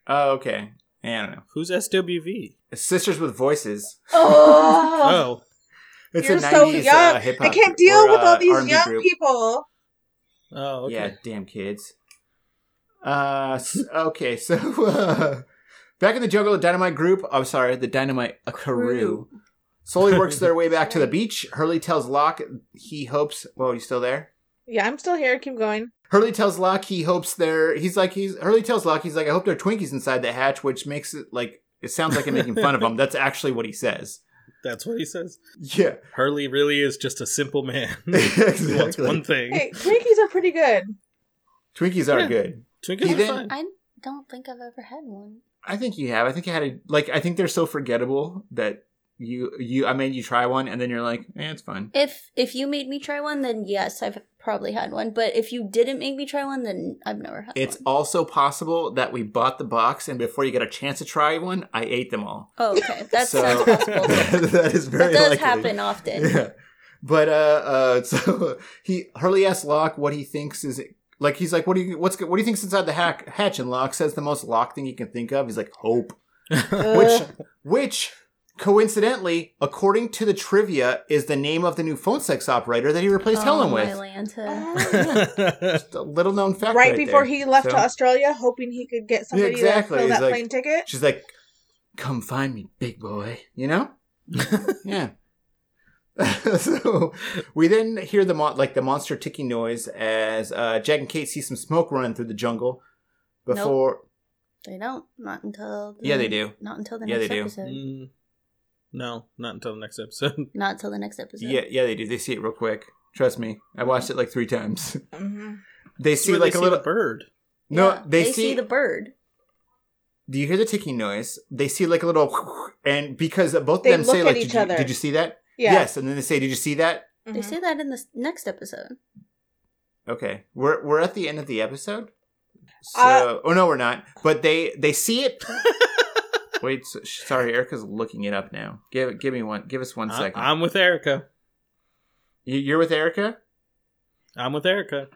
Oh, okay. Yeah, I don't know. Who's SWV? Sisters with Voices. Oh, Oh, It's you're a so young. uh, I can't deal or, with all uh, these R&B young group. people. oh, okay. Yeah, damn kids. Uh, s- okay, [LAUGHS] so uh, back in the jungle, the Dynamite group. I'm sorry, the Dynamite uh, crew slowly [LAUGHS] works their way back to the beach. Hurley tells Locke he hopes. Whoa, you still there? Yeah, I'm still here. Keep going. Hurley tells Locke he hopes they're. He's like he's. Hurley tells Locke he's like I hope there are Twinkies inside the hatch, which makes it like it sounds like I'm making fun of [LAUGHS] him. That's actually what he says. That's what he says. Yeah, Hurley really is just a simple man. [LAUGHS] he wants one thing. Hey, Twinkies are pretty good. Twinkies are Yeah. good. Twinkies He are then- fine. I don't think I've ever had one. I think you have. I think you had a like. I think they're so forgettable that you you. I made you try one, and then you're like, eh, it's fun. If if you made me try one, then yes, I've probably had one. But if you didn't make me try one, then I've never had one. It's one. also possible that we bought the box, and before you get a chance to try one, I ate them all. Oh, okay, that So- sounds possible. [LAUGHS] that is that very does likely. happen often. Yeah. But uh, uh, [LAUGHS] so he Hurley asks Locke what he thinks is like. He's like, "What do you what's what do you think's inside the hack, hatch?" And Locke says the most Locke thing he can think of. He's like, "Hope," [LAUGHS] which which coincidentally, according to the trivia, is the name of the new phone sex operator that he replaced oh, Helen with. Lanta. [LAUGHS] Just a little known fact. right right before there. he left So- to Australia, hoping he could get somebody exactly. to fill He's that like- plane ticket. She's like, "Come find me, big boy." You know? [LAUGHS] yeah. [LAUGHS] so we then hear the mon- like the monster ticking noise as uh, Jack and Kate see some smoke running through the jungle. Before, They don't. Not until. The, Yeah, they do. Not until the Yeah, next they do. episode. Mm, no, not until the next episode. [LAUGHS] Not until the next episode. yeah, yeah, they do. They see it real quick. Trust me, I watched it like three times. [LAUGHS] hmm they See see like they a see little. the bird. no, Yeah, they, see. the bird. do you hear the ticking noise? They see like a little, [LAUGHS] and because both of They them look say at like, each did, you, "Did you see that?" Yeah. Yes, and then they say, "Did you see that?" They Mhm. say that in the next episode. Okay, we're we're at the end of the episode. So, Uh, oh no, we're not. But they they see it. Wait, so, sorry, Erica's looking it up now. Give give me one. Give us one I- second. I'm with Erica. You, you're with Erica. I'm with Erica.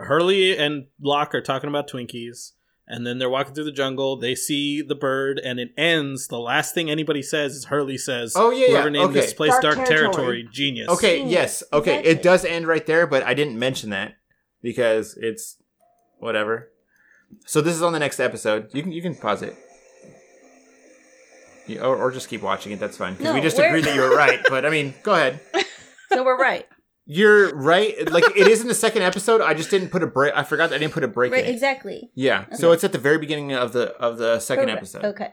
Hurley and Locke are talking about Twinkies, and then they're walking through the jungle. They see the bird, and it ends. The last thing anybody says is Hurley says, Oh yeah, yeah. "Whoever named Okay, this place Dark Dark, Territory. Territory. genius." okay, Genius. yes, okay. Exactly. It does end right there, but I didn't mention that because it's whatever. So this is on the next episode. You can you can pause it. You- or, or just keep watching it. That's fine. Because we No, just we're- agreed that you were right. But I mean, go ahead. [LAUGHS] So we're right. You're right. Like it is in the second episode. I just didn't put a break. I forgot that I didn't put a break. right in it. exactly. Yeah. So it's at the very beginning of the of the second Correct. episode. Okay.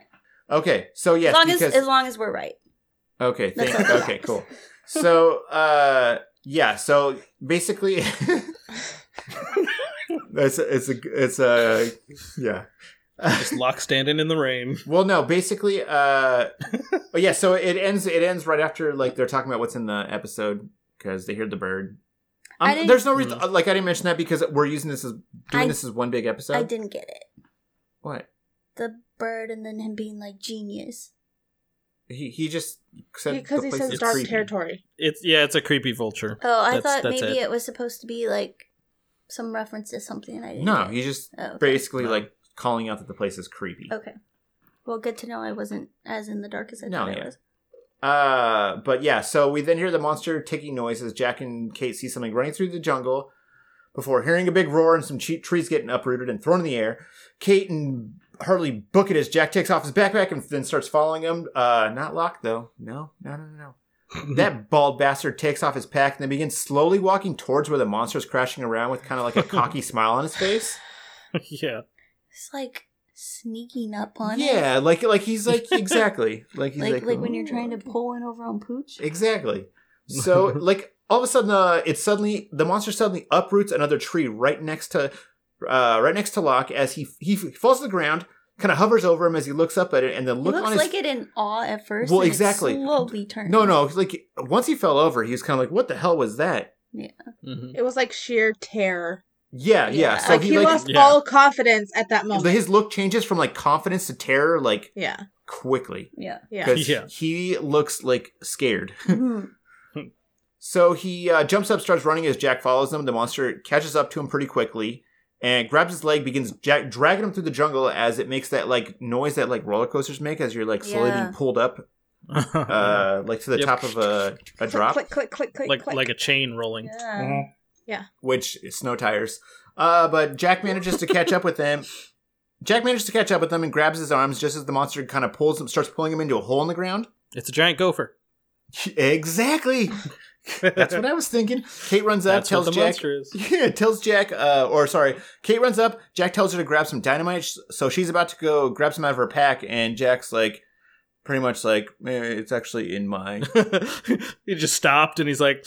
Okay. So yes, as long because as as long as we're right. okay, thank, okay, cool. [LAUGHS] So uh, yeah. So basically, [LAUGHS] it's it's a it's a yeah. Just Locke standing in the rain. [LAUGHS] Well, no, basically, uh, oh, yeah. So it ends. It ends right after like they're talking about what's in the episode because they hear the bird. I Um, didn't- there's no reason. Like I didn't mention that because we're using this as doing I- this as one big episode. I didn't get it. What The bird and then him being like genius. he he just said Because he says is dark creepy. territory. It's yeah, it's a creepy vulture. Oh, I That's- thought that's maybe it. it. was supposed to be like some reference to something I didn't. No, get. he's just Oh, okay. basically No. like calling out that the place is creepy. Okay. Well, good to know I wasn't as in the dark as I No, thought yeah. I was. Uh, but yeah, so we then hear the monster ticking noise as Jack and Kate see something running through the jungle before hearing a big roar and some che- trees getting uprooted and thrown in the air. Kate and Hurley book it as Jack takes off his backpack and then starts following him. Uh, not Locke though. No, no, no, no, no. [LAUGHS] that bald bastard takes off his pack and then begins slowly walking towards where the monster's crashing around with kind of like a cocky [LAUGHS] smile on his face. yeah. It's like sneaking up on it. Yeah, like like he's [LAUGHS] like exactly like he's Like like like, when you're trying to pull one over on Pooch. Exactly. [LAUGHS] So like all of a sudden, uh, it's suddenly the monster suddenly uproots another tree right next to, uh, right next to Locke as he he falls to the ground, kind of hovers over him as he looks up at it, and then He look looks on his. like it in awe at first. Well, and it exactly. slowly turns. no, no, like once he fell over, he was kind of like, "What the hell was that?" hmm It was like sheer terror. Yeah, yeah. Yeah. So like he, he, like lost Yeah. all confidence at that moment. his look changes from like confidence to terror like yeah, quickly Yeah. yeah. because Yeah. he looks like scared. [LAUGHS] Mhm. So he uh, jumps up, starts running as Jack follows him. The monster catches up to him pretty quickly, and grabs his leg, begins ja- dragging him through the jungle as it makes that like noise that like roller coasters make as you're like slowly Yeah. being pulled up, [LAUGHS] uh, like to the Yep. top of a, a drop, Click, click, click, click, like click. like a chain rolling. Yeah. Which is snow tires. Uh, but Jack manages to catch up with them. [LAUGHS] Jack manages to catch up with them and grabs his arms just as the monster kind of pulls him, starts pulling him into a hole in the ground. It's a giant gopher. [LAUGHS] exactly. That's what I was thinking. Kate runs up, That's what tells the Jack. monster is. [LAUGHS] Yeah, tells Jack, uh, or sorry, Kate runs up. Jack tells her to grab some dynamite, so she's about to go grab some out of her pack, and Jack's like, pretty much like, eh, it's actually in my. he just stopped and he's like,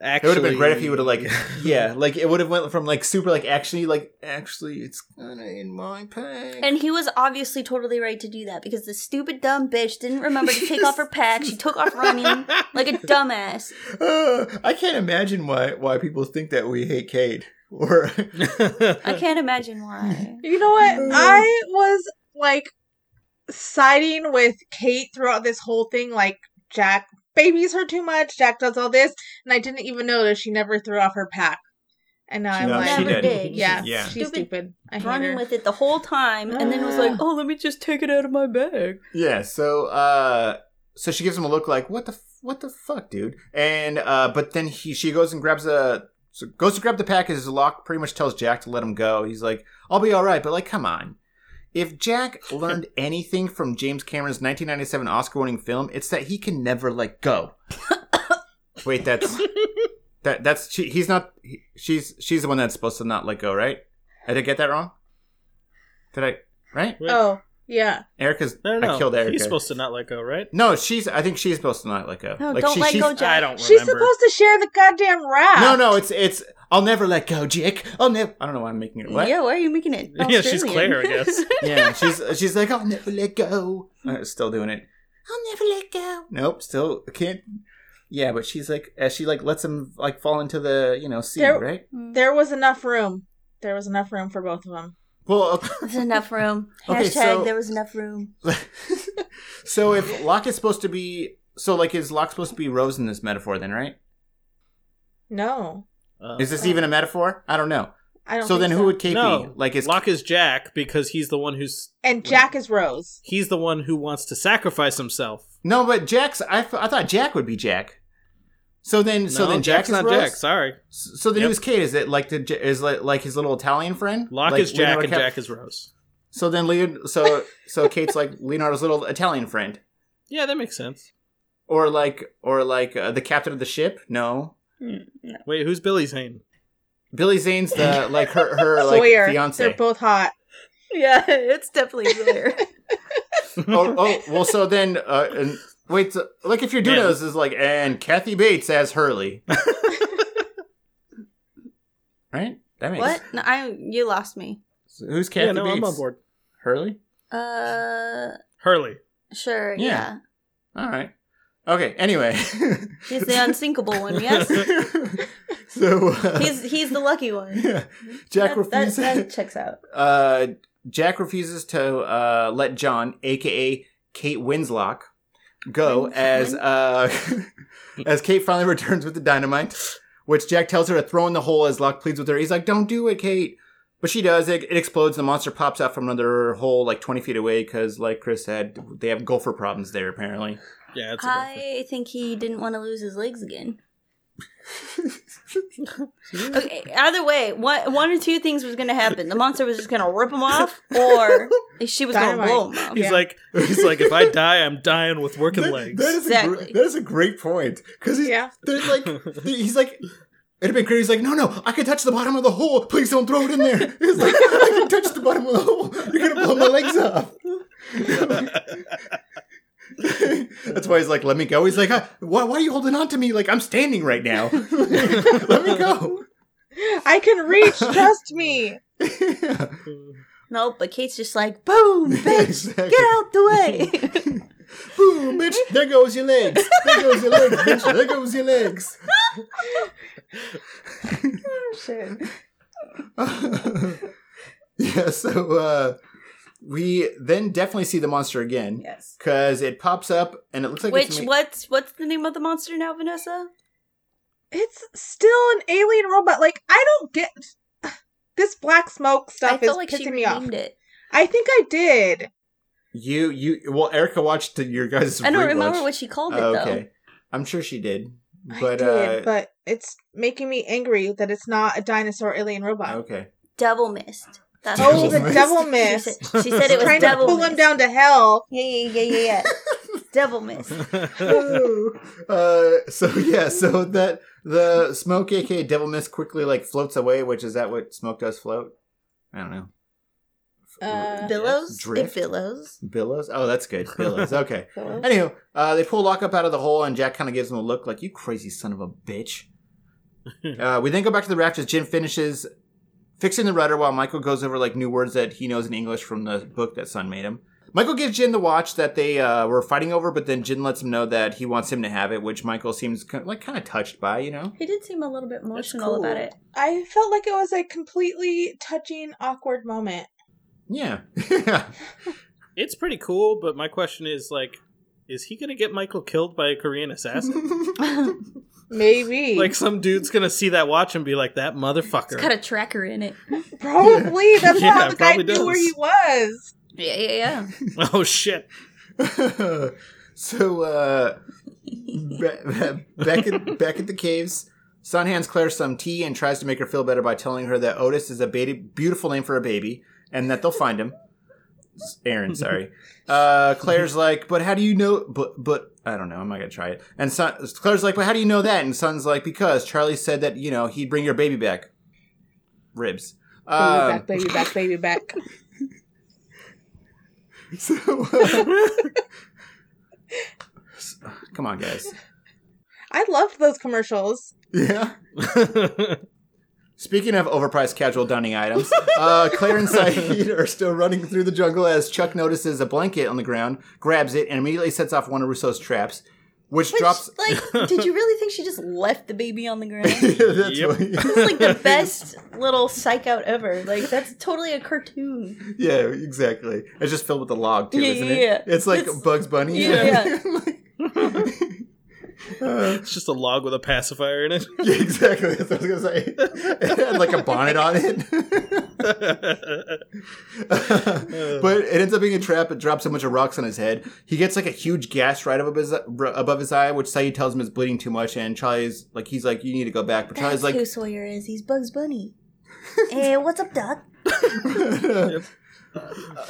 It would have been great if he would have like, [LAUGHS] yeah, like it would have went from like super like actually like actually it's kind of in my pack. And he was obviously totally right to do that because the stupid dumb bitch didn't remember to take off her [LAUGHS] pack. She took off running like a dumbass. Uh, [LAUGHS] I can't imagine why why people think that we hate Kate or I can't imagine why. You know what? I was like siding with Kate throughout this whole thing. Like Jack babies her too much. Jack does all this, and I didn't even notice she never threw off her pack. And now I'm No, like, she did. did. yeah, Yeah. she's Stupid stupid. I hate Running with it the whole time and then was like, [GASPS] oh, let me just take it out of my bag. Yeah, so uh so she gives him a look like what the f- what the fuck, dude? And uh but then he she goes and grabs a so goes to grab the package. Locke pretty much tells Jack to let him go. He's like, "I'll be all right," but like, come on. If Jack [LAUGHS] learned anything from James Cameron's 1997 Oscar-winning film, it's that he can never let go. [LAUGHS] Wait, that's that that's she, he's not he, she's she's the one that's supposed to not let go, right? Did I get that wrong? Did I right? Oh, yeah. Erica's I don't know. I killed Erica. He's supposed to not let go, right? No, she's. I think she's supposed to not let go. No, don't she- let she's- go, Jack. I don't She's remember. supposed to share the goddamn raft. No, no, it's it's. I'll never let go, Jake. I'll never. I don't know why I'm making it. What? Yeah, why are you making it? [LAUGHS] Yeah, she's Australian? Claire, I guess. [LAUGHS] Yeah, she's she's like, I'll never let go. Uh, still doing it. I'll never let go. Nope, still can't. Yeah, but she's like, as she like lets him like fall into the you know sea, There- right? There was enough room. There was enough room for both of them. Well, [LAUGHS] There's enough room. [LAUGHS] Okay, Hashtag so- there was enough room. [LAUGHS] so if Locke is supposed to be, so like is Locke supposed to be Rose in this metaphor then, right? No, Uh, Is this even a metaphor? I don't know. I don't. So think then, who would Kate no, be? Like is Locke is Jack because he's the one who's And Jack is Rose. he's the one who wants to sacrifice himself. No, but Jack's. I, th- I thought Jack would be Jack. So then, so No, then Jack Jack's is not Rose? Jack. Sorry, S- So then, Yep. who's Kate? Is it like the is like, like his little Italian friend? Locke Like is Jack Leonardo and Cap- Jack is Rose. So then, Leo, so so Kate's like Leonardo's little Italian friend, Yeah, that makes sense. or like or like uh, the captain of the ship? No, Wait, who's Billy Zane? Billy Zane's the like her her [LAUGHS] like Sawyer. fiance. They're both hot. Yeah, [LAUGHS] it's definitely there. [LAUGHS] oh, oh, well, so then, uh, and, wait, so, like if you're doing Man. this, is like, and Kathy Bates as Hurley, [LAUGHS] right? That makes what? No, I you lost me. So who's Kathy yeah, no, Bates? I'm on board. Hurley. Uh, Hurley. sure. Yeah. Yeah, All right. Okay. Anyway. [LAUGHS] he's the unsinkable one. Yes, [LAUGHS] so uh, he's he's the lucky one. yeah. Jack That- that, that checks out. uh, Jack refuses to uh, let John, aka Kate Winslock, go as uh, [LAUGHS] as Kate finally returns with the dynamite, which Jack tells her to throw in the hole as Locke pleads with her. He's like, "Don't do it, Kate." But she does. It, it explodes. The monster pops out from another hole, like twenty feet away, because, like Chris said, they have gopher problems there. Apparently. Yeah, it's. I think he didn't want to lose his legs again. [LAUGHS] [LAUGHS] okay, either way, one one or two things was going to happen. The monster was just going to rip him off, or she was going to blow him off. He's Yeah. like, he's like, if I die, I'm dying with working That- legs. that is a Exactly. great, that is a great point because he's Yeah. like he's like it'd have been great. He's like, no, no, I can touch the bottom of the hole. Please don't throw it in there. [LAUGHS] He's like, I can touch the bottom of the hole. You're gonna blow my legs off. [LAUGHS] [LAUGHS] That's why he's like, let me go. He's like, why, why are you holding on to me? Like I'm standing right now. [LAUGHS] let me go. I can reach. trust me. [LAUGHS] Nope, but Kate's just like, boom, bitch, Exactly. get out the way. Boom, bitch. There goes your legs. There goes your legs, bitch. There goes your legs. Shit. yeah, so uh we then definitely see the monster again. yes. Because it pops up and it looks like Which it's ma- what's what's the name of the monster now, Vanessa? It's still an alien robot. Like I don't get. this black smoke I stuff is felt like she pissing me off. it. I think I did. You you well, Erica watched the- your guys. I don't rewatch. remember what she called it Oh, though. okay, I'm sure she did. I But did, uh, but it's making me angry that it's not a dinosaur alien robot. okay. Devil mist. That's Oh, the mist. devil She said, she said it was trying to pull mist. him down to hell. Yeah, yeah, yeah, yeah, yeah. [LAUGHS] devil mist. [LAUGHS] uh, so yeah, so that the smoke, aka devil mist, quickly like floats away. Which is that what smoke does float? I don't know. Uh, Billows. Drift? It billows. Billows. Oh, that's good. [LAUGHS] Billows. Okay. Billows. Anywho, uh, they pull Locke up out of the hole, and Jack kind of gives him a look like, "You crazy son of a bitch." uh, we then go back to the raft as Jin finishes fixing the rudder while Michael goes over like new words that he knows in English from the book that Sun made him. Michael gives Jin the watch that they uh, were fighting over, but then Jin lets him know that he wants him to have it, which Michael seems kind like kind of touched by, you know. He did seem a little bit emotional cool. about it. I felt like it was a completely touching, awkward moment. Yeah. [LAUGHS] it's pretty cool, but my question is like, is he gonna get Michael killed by a Korean assassin? [LAUGHS] [LAUGHS] Maybe. like some dude's gonna see that watch and be like, "That It's motherfucker." got a tracker in it. probably. [LAUGHS] That's Yeah, how the guy probably knew where he was. Yeah, yeah, yeah. [LAUGHS] oh shit! [LAUGHS] so uh ba- ba- back at back at the caves Sun hands Claire some tea and tries to make her feel better by telling her that Otis is a baby, beautiful name for a baby and that they'll find him. Aaron, sorry. Uh, Claire's like, but how do you know? But but I don't know. I'm not gonna try it. And Sun, Claire's like, but how do you know that? And Sun's like, because Charlie said that you know he'd bring your baby back. Ribs. Baby Um, back, baby back, baby back. [LAUGHS] so, [LAUGHS] uh, come on, guys. I loved those commercials. Yeah. [LAUGHS] Speaking of overpriced casual dining items, uh, Claire and Sayid are still running through the jungle as Chuck notices a blanket on the ground, grabs it, and immediately sets off one of Rousseau's traps, which, Which, drops. like, [LAUGHS] did you really think she just left the baby on the ground? [LAUGHS] That's Yep. what- It's like the [LAUGHS] best little psych out ever. Like that's totally a cartoon. Yeah, exactly. It's just filled with a log too, Yeah, isn't yeah, it? yeah. It's like It's- Bugs Bunny. Yeah, Uh, it's just a log with a pacifier in it. [LAUGHS] yeah, exactly. That's what I was gonna say. [LAUGHS] It had like a bonnet on it. [LAUGHS] but it ends up being a trap. It drops a bunch of rocks on his head. He gets like a huge gash right above his above his eye, which Sayid tells him is bleeding too much. And Charlie's like, he's like, you need to go back. But Charlie's like, who Sawyer is. He's Bugs Bunny. hey, what's up, Doc?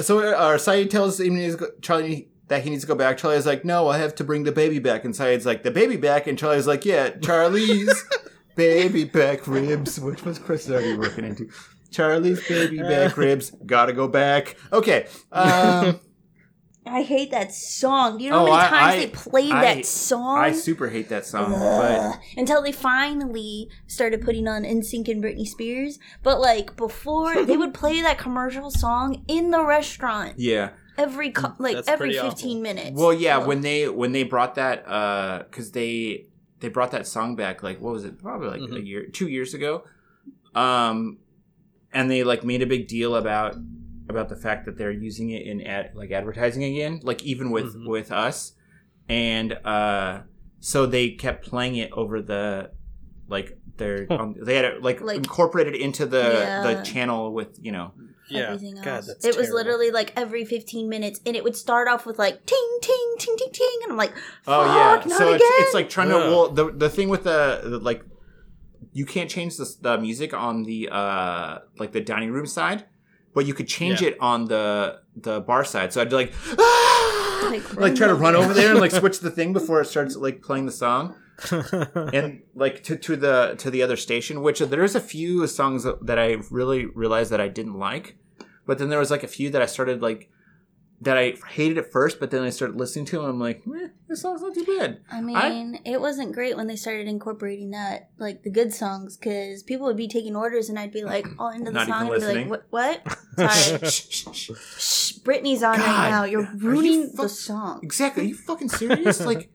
so uh, Sayid tells him he needs Charlie that he needs to go back. Charlie's like, no, I have to bring the baby back. And Sayid's like, the baby back. And Charlie's like, yeah, Charlie's [LAUGHS] baby back ribs. Which was Chris already working into? Charlie's baby back ribs. Gotta go back. Okay. Um, [LAUGHS] I hate that song. Do you know Oh, how many I- times I- they played I- that song? I super hate that song. But Until they finally started putting on NSYNC and Britney Spears. But like before, they would play that commercial song in the restaurant yeah. Every co- like That's every pretty fifteen awful. minutes. Well, yeah, Ugh. when they when they brought that uh cuz they they brought that song back like what was it? Probably like a Mhm. year 2 years ago. Um and they like made a big deal about about the fact that they're using it in ad, like advertising again, like even with Mhm. with us. And uh so they kept playing it over the like their um, they had it like, Like- incorporated into the Yeah. the channel with, you know. Yeah, everything else. God, that's it was terrible. literally like every 15 minutes, and it would start off with like ting ting ting ting ting, and I'm like, Oh Fuck, yeah, not so it's, again. it's like trying to well the the thing with the, the like you can't change the the music on the uh like the dining room side, but you could change Yeah. it on the the bar side. So I'd like "Ah!" Like, [GASPS] like try to run run over over there and like switch the thing before it starts like playing the song [LAUGHS] and like to to the to the other station. Which there's a few songs that I really realized that I didn't like, but then there was like a few that I started like. That I hated at first, but then I started listening to, and I'm like, eh, this song's not too bad. I mean, I- it wasn't great when they started incorporating that, like the good songs, because people would be taking orders, and I'd be like, [CLEARS THROAT] all into the song, and be like, what? What? [LAUGHS] Sorry, Shh, Britney's on God, right now. You're are you ruining the song. Exactly. Are you fucking serious? like,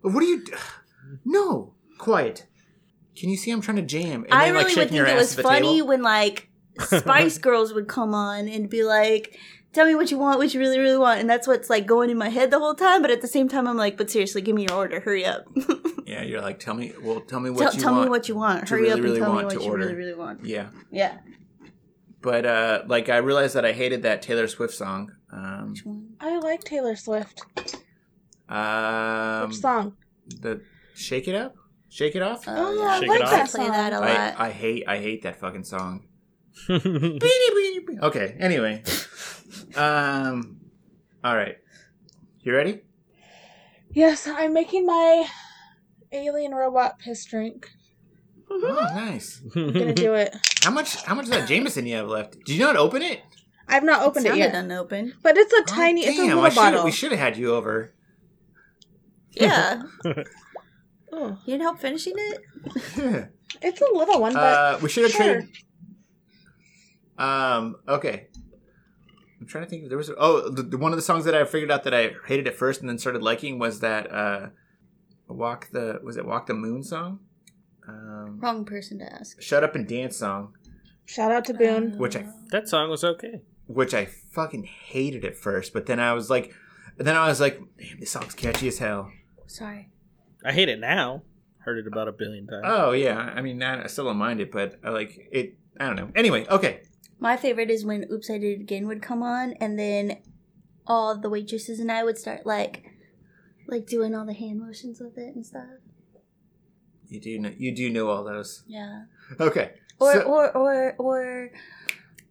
what are you? No, quiet. Can you see I'm trying to jam? And I then, like, really would shaking your think it was funny table? when like [LAUGHS] Spice Girls would come on and be like, "Tell me what you want, what you really, really want," and that's what's like going in my head the whole time. But at the same time, I'm like, "But seriously, give me your order. Hurry up. [LAUGHS] Yeah, you're like, tell me. Well, tell me what tell you tell want. me what you want. Hurry really, up really and tell me what you order." really, really want." Yeah. Yeah. but uh, like I realized that I hated that Taylor Swift song. Um, Which one? I like Taylor Swift. um, Which song? the Shake It Up, Shake It Off. Oh, yeah. I like It that Play song. that a lot. I, I hate I hate that fucking song. [LAUGHS] Okay. Anyway, um, all right. You ready? Yes, I'm making my alien robot piss drink. Oh, nice. I'm [LAUGHS] gonna do it. How much? How much of that Jameson you have left? Did you not open it? I've not opened it Sounded yet, unopened. but it's a Oh, tiny. it's a little I bottle. We should have had you over. Yeah. [LAUGHS] Oh, You'd help finishing it? [LAUGHS] it's a little one, but uh, we should have sure. traded. Um. Okay. I'm trying to think. If there was oh, the, the- one of the songs that I figured out that I hated at first and then started liking was that uh, walk the was it walk the moon song, um, Wrong person to ask. shut up and dance song, shout out to Boone. which I that song was okay. which I fucking hated at first, but then I was like, then I was like, damn, this song's catchy as hell. Sorry. I hate it now. Heard it about a billion times. Oh yeah, I mean, I I still don't mind it, but I like it. I don't know. Anyway, okay. My favorite is when Oops I Did It Again would come on, and then all the waitresses and I would start like, like doing all the hand motions with it and stuff. You do know, you do know all those. Yeah. Okay. Or so- or or or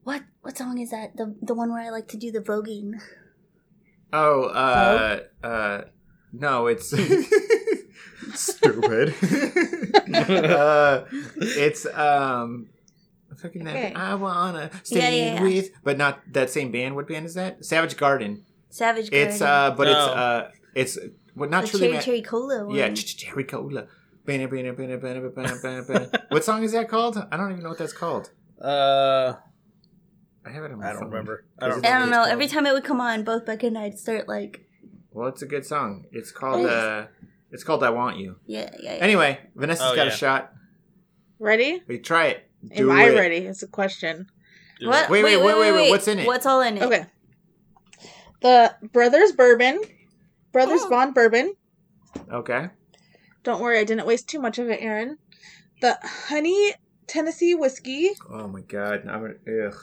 what what song is that? The the one where I like to do the voguing. Oh, uh, uh, no, it's [LAUGHS] [LAUGHS] stupid. [LAUGHS] uh, it's um, fucking that. Okay. I wanna stay Yeah, yeah, yeah. with, but not that same band. What band is that? Savage Garden. Savage Garden. It's uh, but it's Oh. uh, it's well, not the truly. cherry Ma- cherry cola one. yeah, ch- cherry cola. Bana, bana, bana, bana, bana, bana, bana. [LAUGHS] What song is that called? I don't even know what that's called. Uh, I have it on my I don't phone. remember. I don't it- I don't know. Every time it would come on, both Becca and I'd start like, Well, it's a good song. It's called uh, it's called "I Want You." yeah, yeah. yeah. Anyway, Vanessa's Oh, got yeah. a shot. Ready? Wait, try it. Am Do I it. ready? It's a question. Do What? it. Wait, wait, wait, wait, wait, what's in it? What's all in it? Okay. The Brothers Bourbon, Brothers Oh. Bond Bourbon. Okay. Don't worry, I didn't waste too much of it, Aaron. The Honey Tennessee Whiskey, Oh my god. I'm gonna, ugh.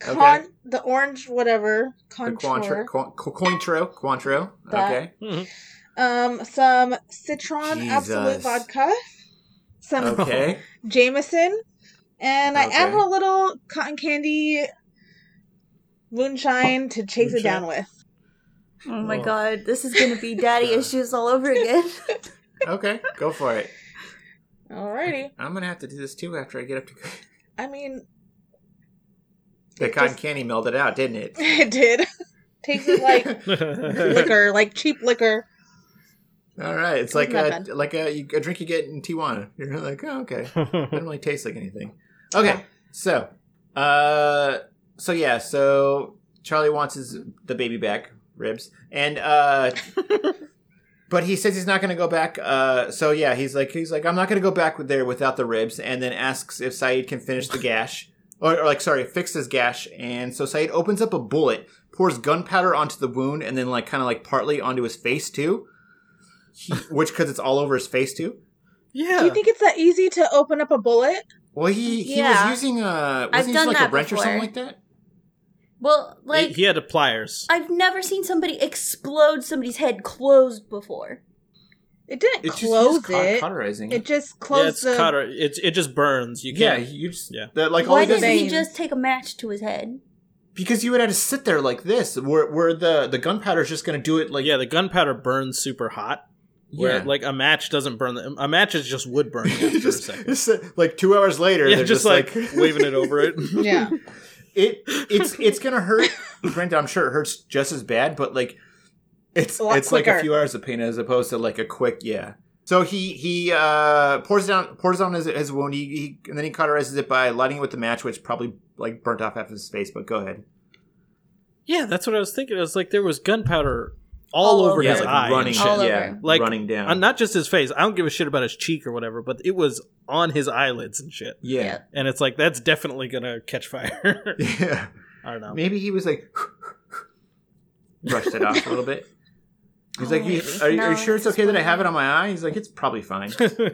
con Okay. the orange whatever The contour. Cointreau. Cointreau. Cointreau. That. Okay. Mhm. Um, some Citron Jesus. Absolut Vodka, some Okay. [LAUGHS] Jameson, and I added a little cotton candy moonshine to chase it down with. Oh my Oh. god, this is gonna be daddy [LAUGHS] issues all over again. [LAUGHS] okay. Go for it. Alrighty. I'm gonna have to do this too after I get up to. I mean, The cotton just- candy melted out, didn't it? it did. Tasted like liquor, like cheap liquor. All right. It's like a bad. like a, a drink you get in Tijuana. [LAUGHS] You're like, oh, okay. [LAUGHS] It doesn't really taste like anything. Okay, so, uh, so yeah, so Charlie wants his the baby back, ribs, and uh, [LAUGHS] but he says he's not going to go back. Uh, so yeah, he's like he's like I'm not going to go back there without the ribs, and then asks if Sayid can finish the gash, or, or like sorry, fix his gash, and so Sayid opens up a bullet, pours gunpowder onto the wound, and then like kind of like partly onto his face too. He- which because it's all over his face too. yeah. Do you think it's that easy to open up a bullet? Well, he he Yeah. was using uh, a was I've he done using like that a wrench or something before. like that. well, like he had the pliers. I've never seen somebody explode somebody's head closed before. It didn't It's close just, he's it. cauterizing. It just Yeah, closed it's the. cutter. It's it just burns. You yeah, can't. you just Yeah. that, like all Why he does didn't is, he Veins. just take a match to his head? because you would have to sit there like this, where where the the gunpowder is just going to do it like yeah, the gunpowder burns super hot. Where yeah. like a match doesn't burn. The, a match is just wood burning [LAUGHS] after a just, second. just, uh, like two hours later, Yeah, they're just, like, waving it over it. [LAUGHS] yeah. it it's it's gonna hurt. Granted, I'm sure it hurts just as bad, but like it's A lot it's like a few hours of pain as opposed to like a quick yeah. So he he uh, pours down pours down his, his wound. He, he and then he cauterizes it by lighting it with the match, which probably like burnt off half his face. But go ahead. Yeah, that's what I was thinking. It was like there was gunpowder all, All over over. Yeah, his like eye, running, shit. Yeah. Like, running down. Uh, not just his face. I don't give a shit about his cheek or whatever, but it was on his eyelids and shit. yeah, And it's like that's definitely gonna catch fire. [LAUGHS] yeah. I don't know. Maybe he was like [LAUGHS] brushed it off a little bit. He's like, Oh, "You- are, you- are you sure it's it's okay that I have it on my eye? He's like, it's probably fine.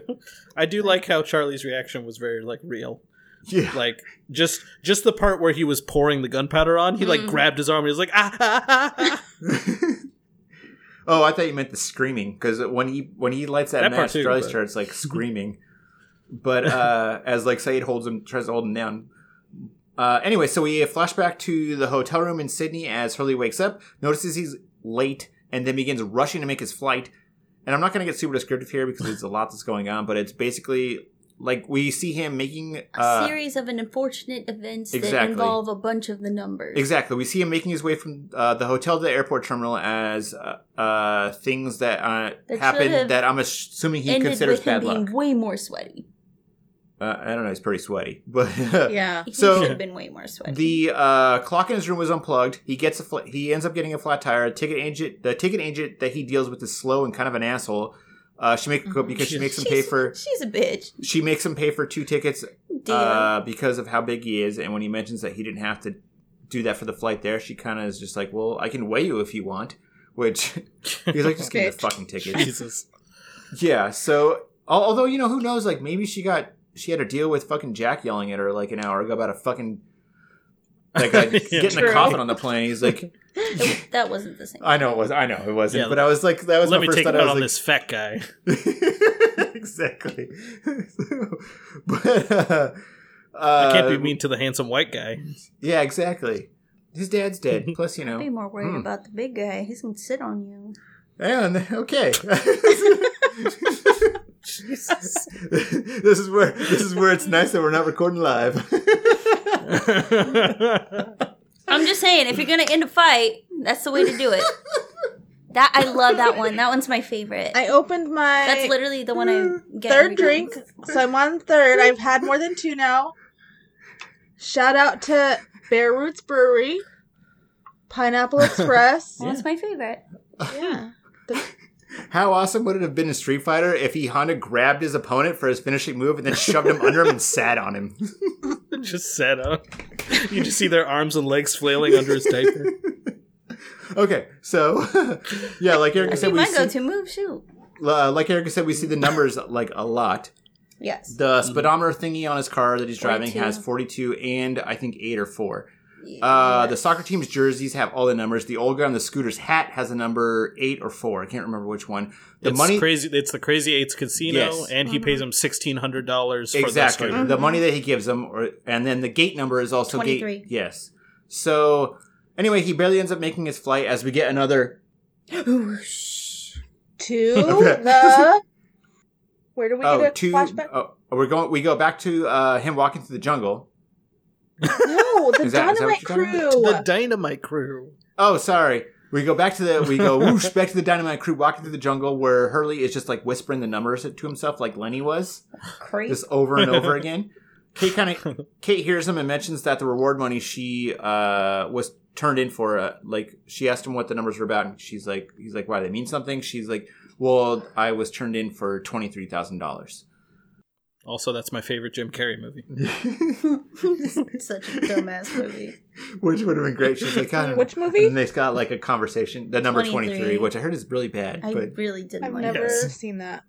[LAUGHS] I do like how Charlie's reaction was very like real. Yeah. Like just just the part where he was pouring the gunpowder on, he like Mhm. grabbed his arm and he was like ah, ah, ah, ah. Oh, I thought you meant the screaming because when he when he lights that, That match, too, Charlie but- starts like [LAUGHS] screaming. But uh, as like Sayid holds him, tries to hold him down. Uh, anyway, so we flash back to the hotel room in Sydney as Hurley wakes up, notices he's late, and then begins rushing to make his flight. And I'm not going to get super descriptive here because there's a lot that's going on, but it's basically like we see him making A uh, series of unfortunate events that involve a bunch of the numbers. Exactly. We see him making his way from uh, the hotel to the airport terminal as uh, uh, things that uh, That happen that I'm assuming he Ended considers with him bad being luck. way more sweaty. Uh, I don't know. He's pretty sweaty, [LAUGHS] but Yeah. He So- should have been way more sweaty. the uh, clock in his room was unplugged. He gets a fl- he ends up getting a flat tire. Ticket agent, the ticket agent that he deals with is slow and kind of an asshole. Uh, she make because she makes him pay for She's a bitch. she makes him pay for two tickets Dear. uh, because of how big he is. And when he mentions that he didn't have to do that for the flight there, she kind of is just like, "Well, I can weigh you if you want." Which [LAUGHS] he's like, "Just give me the [LAUGHS] fucking ticket." Jesus. yeah. So although you know who knows, like maybe she got she had to deal with fucking Jack yelling at her like an hour ago about a fucking like a, [LAUGHS] Yeah. getting a coffin on the plane. He's like, It- that wasn't the same. I know it was, I know it wasn't, Yeah. but I was like, that was Let my me first take thought. it I out was on like, this fat guy. [LAUGHS] exactly. [LAUGHS] but uh, I can't be uh, mean to the handsome white guy. Yeah, exactly. His dad's dead. [LAUGHS] Plus, you know. Be more worried Hmm. about the big guy. He's gonna sit on you. And okay. Jesus. this is where this is where it's nice that we're not recording live. I'm just saying, if you're gonna end a fight, that's the way to do it. [LAUGHS] That I love that one. That one's my favorite. I opened my That's literally the one I hmm, get third every time. drink, so I'm on third. I've had more than two now. Shout out to Bear Roots Brewery, Pineapple [LAUGHS] Express. Well, That's my favorite. yeah. How awesome would it have been in Street Fighter if he Honda grabbed his opponent for his finishing move and then shoved him under him and sat on him? [LAUGHS] just sat up. You just see their arms and legs flailing under his diaper. [LAUGHS] Okay, so [LAUGHS] yeah, like Erica said, we my see, go-to move. Shoot. uh, like Erica said, we see the numbers [LAUGHS] like a lot. Yes. The speedometer thingy on his car that he's driving 42. has 42 and I think 8 or 4. Uh, the soccer team's jerseys have all the numbers. The old guy on the scooter's hat has a number 8 or 4. I can't remember which one. The it's money crazy. It's the Crazy Eights Casino, Yes. and he pays him sixteen hundred dollars for exactly the scooter. the money that he gives him, or, and then the gate number is also 23. gate yes. So anyway, he barely ends up making his flight as we get another [GASPS] To [LAUGHS] the. [LAUGHS] Where do we oh, get a two flashback? oh, we're going we go back to uh, him walking through the jungle. No, [LAUGHS] the Is that- is that Dynamite you're talking about? Crew. The Dynamite Crew. Oh, sorry. We go back to the we go whoosh back to the dynamite crew walking through the jungle where Hurley is just like whispering the numbers to himself like Lenny was Crazy. just over and over [LAUGHS] again. Kate kind of Kate hears him and mentions that the reward money she uh, was turned in for uh, like she asked him what the numbers were about and she's like he's like why they mean something she's like well I was turned in for twenty three thousand dollars. Also, that's my favorite Jim Carrey movie. [LAUGHS] [LAUGHS] Such a dumbass movie. Which would have been great. She's like, I don't. Which movie? And they've got like a conversation. The number 23, 23. which I heard is really bad. I but really didn't I've like never it. Seen that.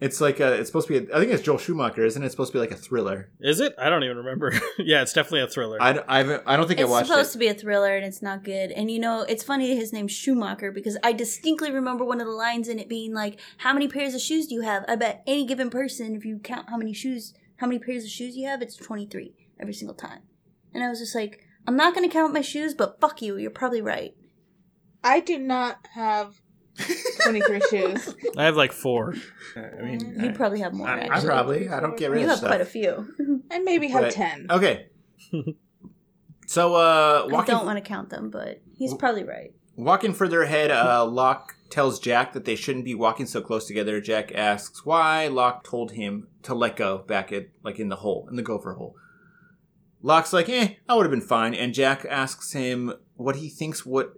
It's like a, it's supposed to be, a, I think it's Joel Schumacher, isn't it? It's supposed to be like a thriller. Is it? I don't even remember. [LAUGHS] yeah, it's definitely a thriller. I, I, haven't- I don't think I watched. It. It's supposed it. to be a thriller and it's not good. And you know, it's funny his name's Schumacher because I distinctly remember one of the lines in it being like, How many pairs of shoes do you have? I bet any given person, if you count how many shoes, how many pairs of shoes you have, it's 23 every single time. And I was just like, I'm not going to count my shoes, but fuck you, you're probably right. I do not have 23 [LAUGHS] shoes. I have like four. I mean, You probably have more, I, I probably, I don't get rid you of have stuff. quite a few. [LAUGHS] and maybe have But- 10. Okay. [LAUGHS] so, uh, I don't want to count them, but he's probably right. walking further ahead, uh, Locke tells Jack that they shouldn't be walking so close together. Jack asks why. Locke told him to let go back at, like, in the hole, in the gopher hole. Locke's like, eh, I would have been fine. And Jack asks him what he thinks what,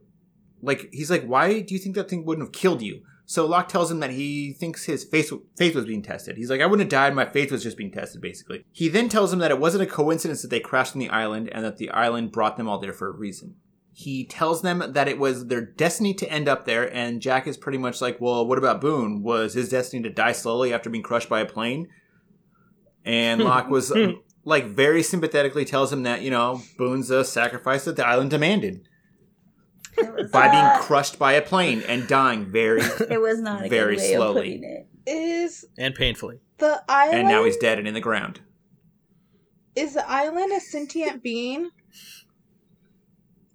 like, he's like, why do you think that thing wouldn't have killed you? So Locke tells him that he thinks his faith, faith was being tested. He's like, I wouldn't have died. My faith was just being tested, basically. He then tells him that it wasn't a coincidence that they crashed on the island and that the island brought them all there for a reason. He tells them that it was their destiny to end up there, and Jack is pretty much like, well, what about Boone? Was his destiny to die slowly after being crushed by a plane? And [LAUGHS] Locke was, like very sympathetically tells him that you know Boone's a sacrifice that the island demanded It was, by being crushed by a plane and dying very. [LAUGHS] it was not a very good way slowly. of it. Is and painfully. the island and now he's dead and in the ground. is the island a sentient being?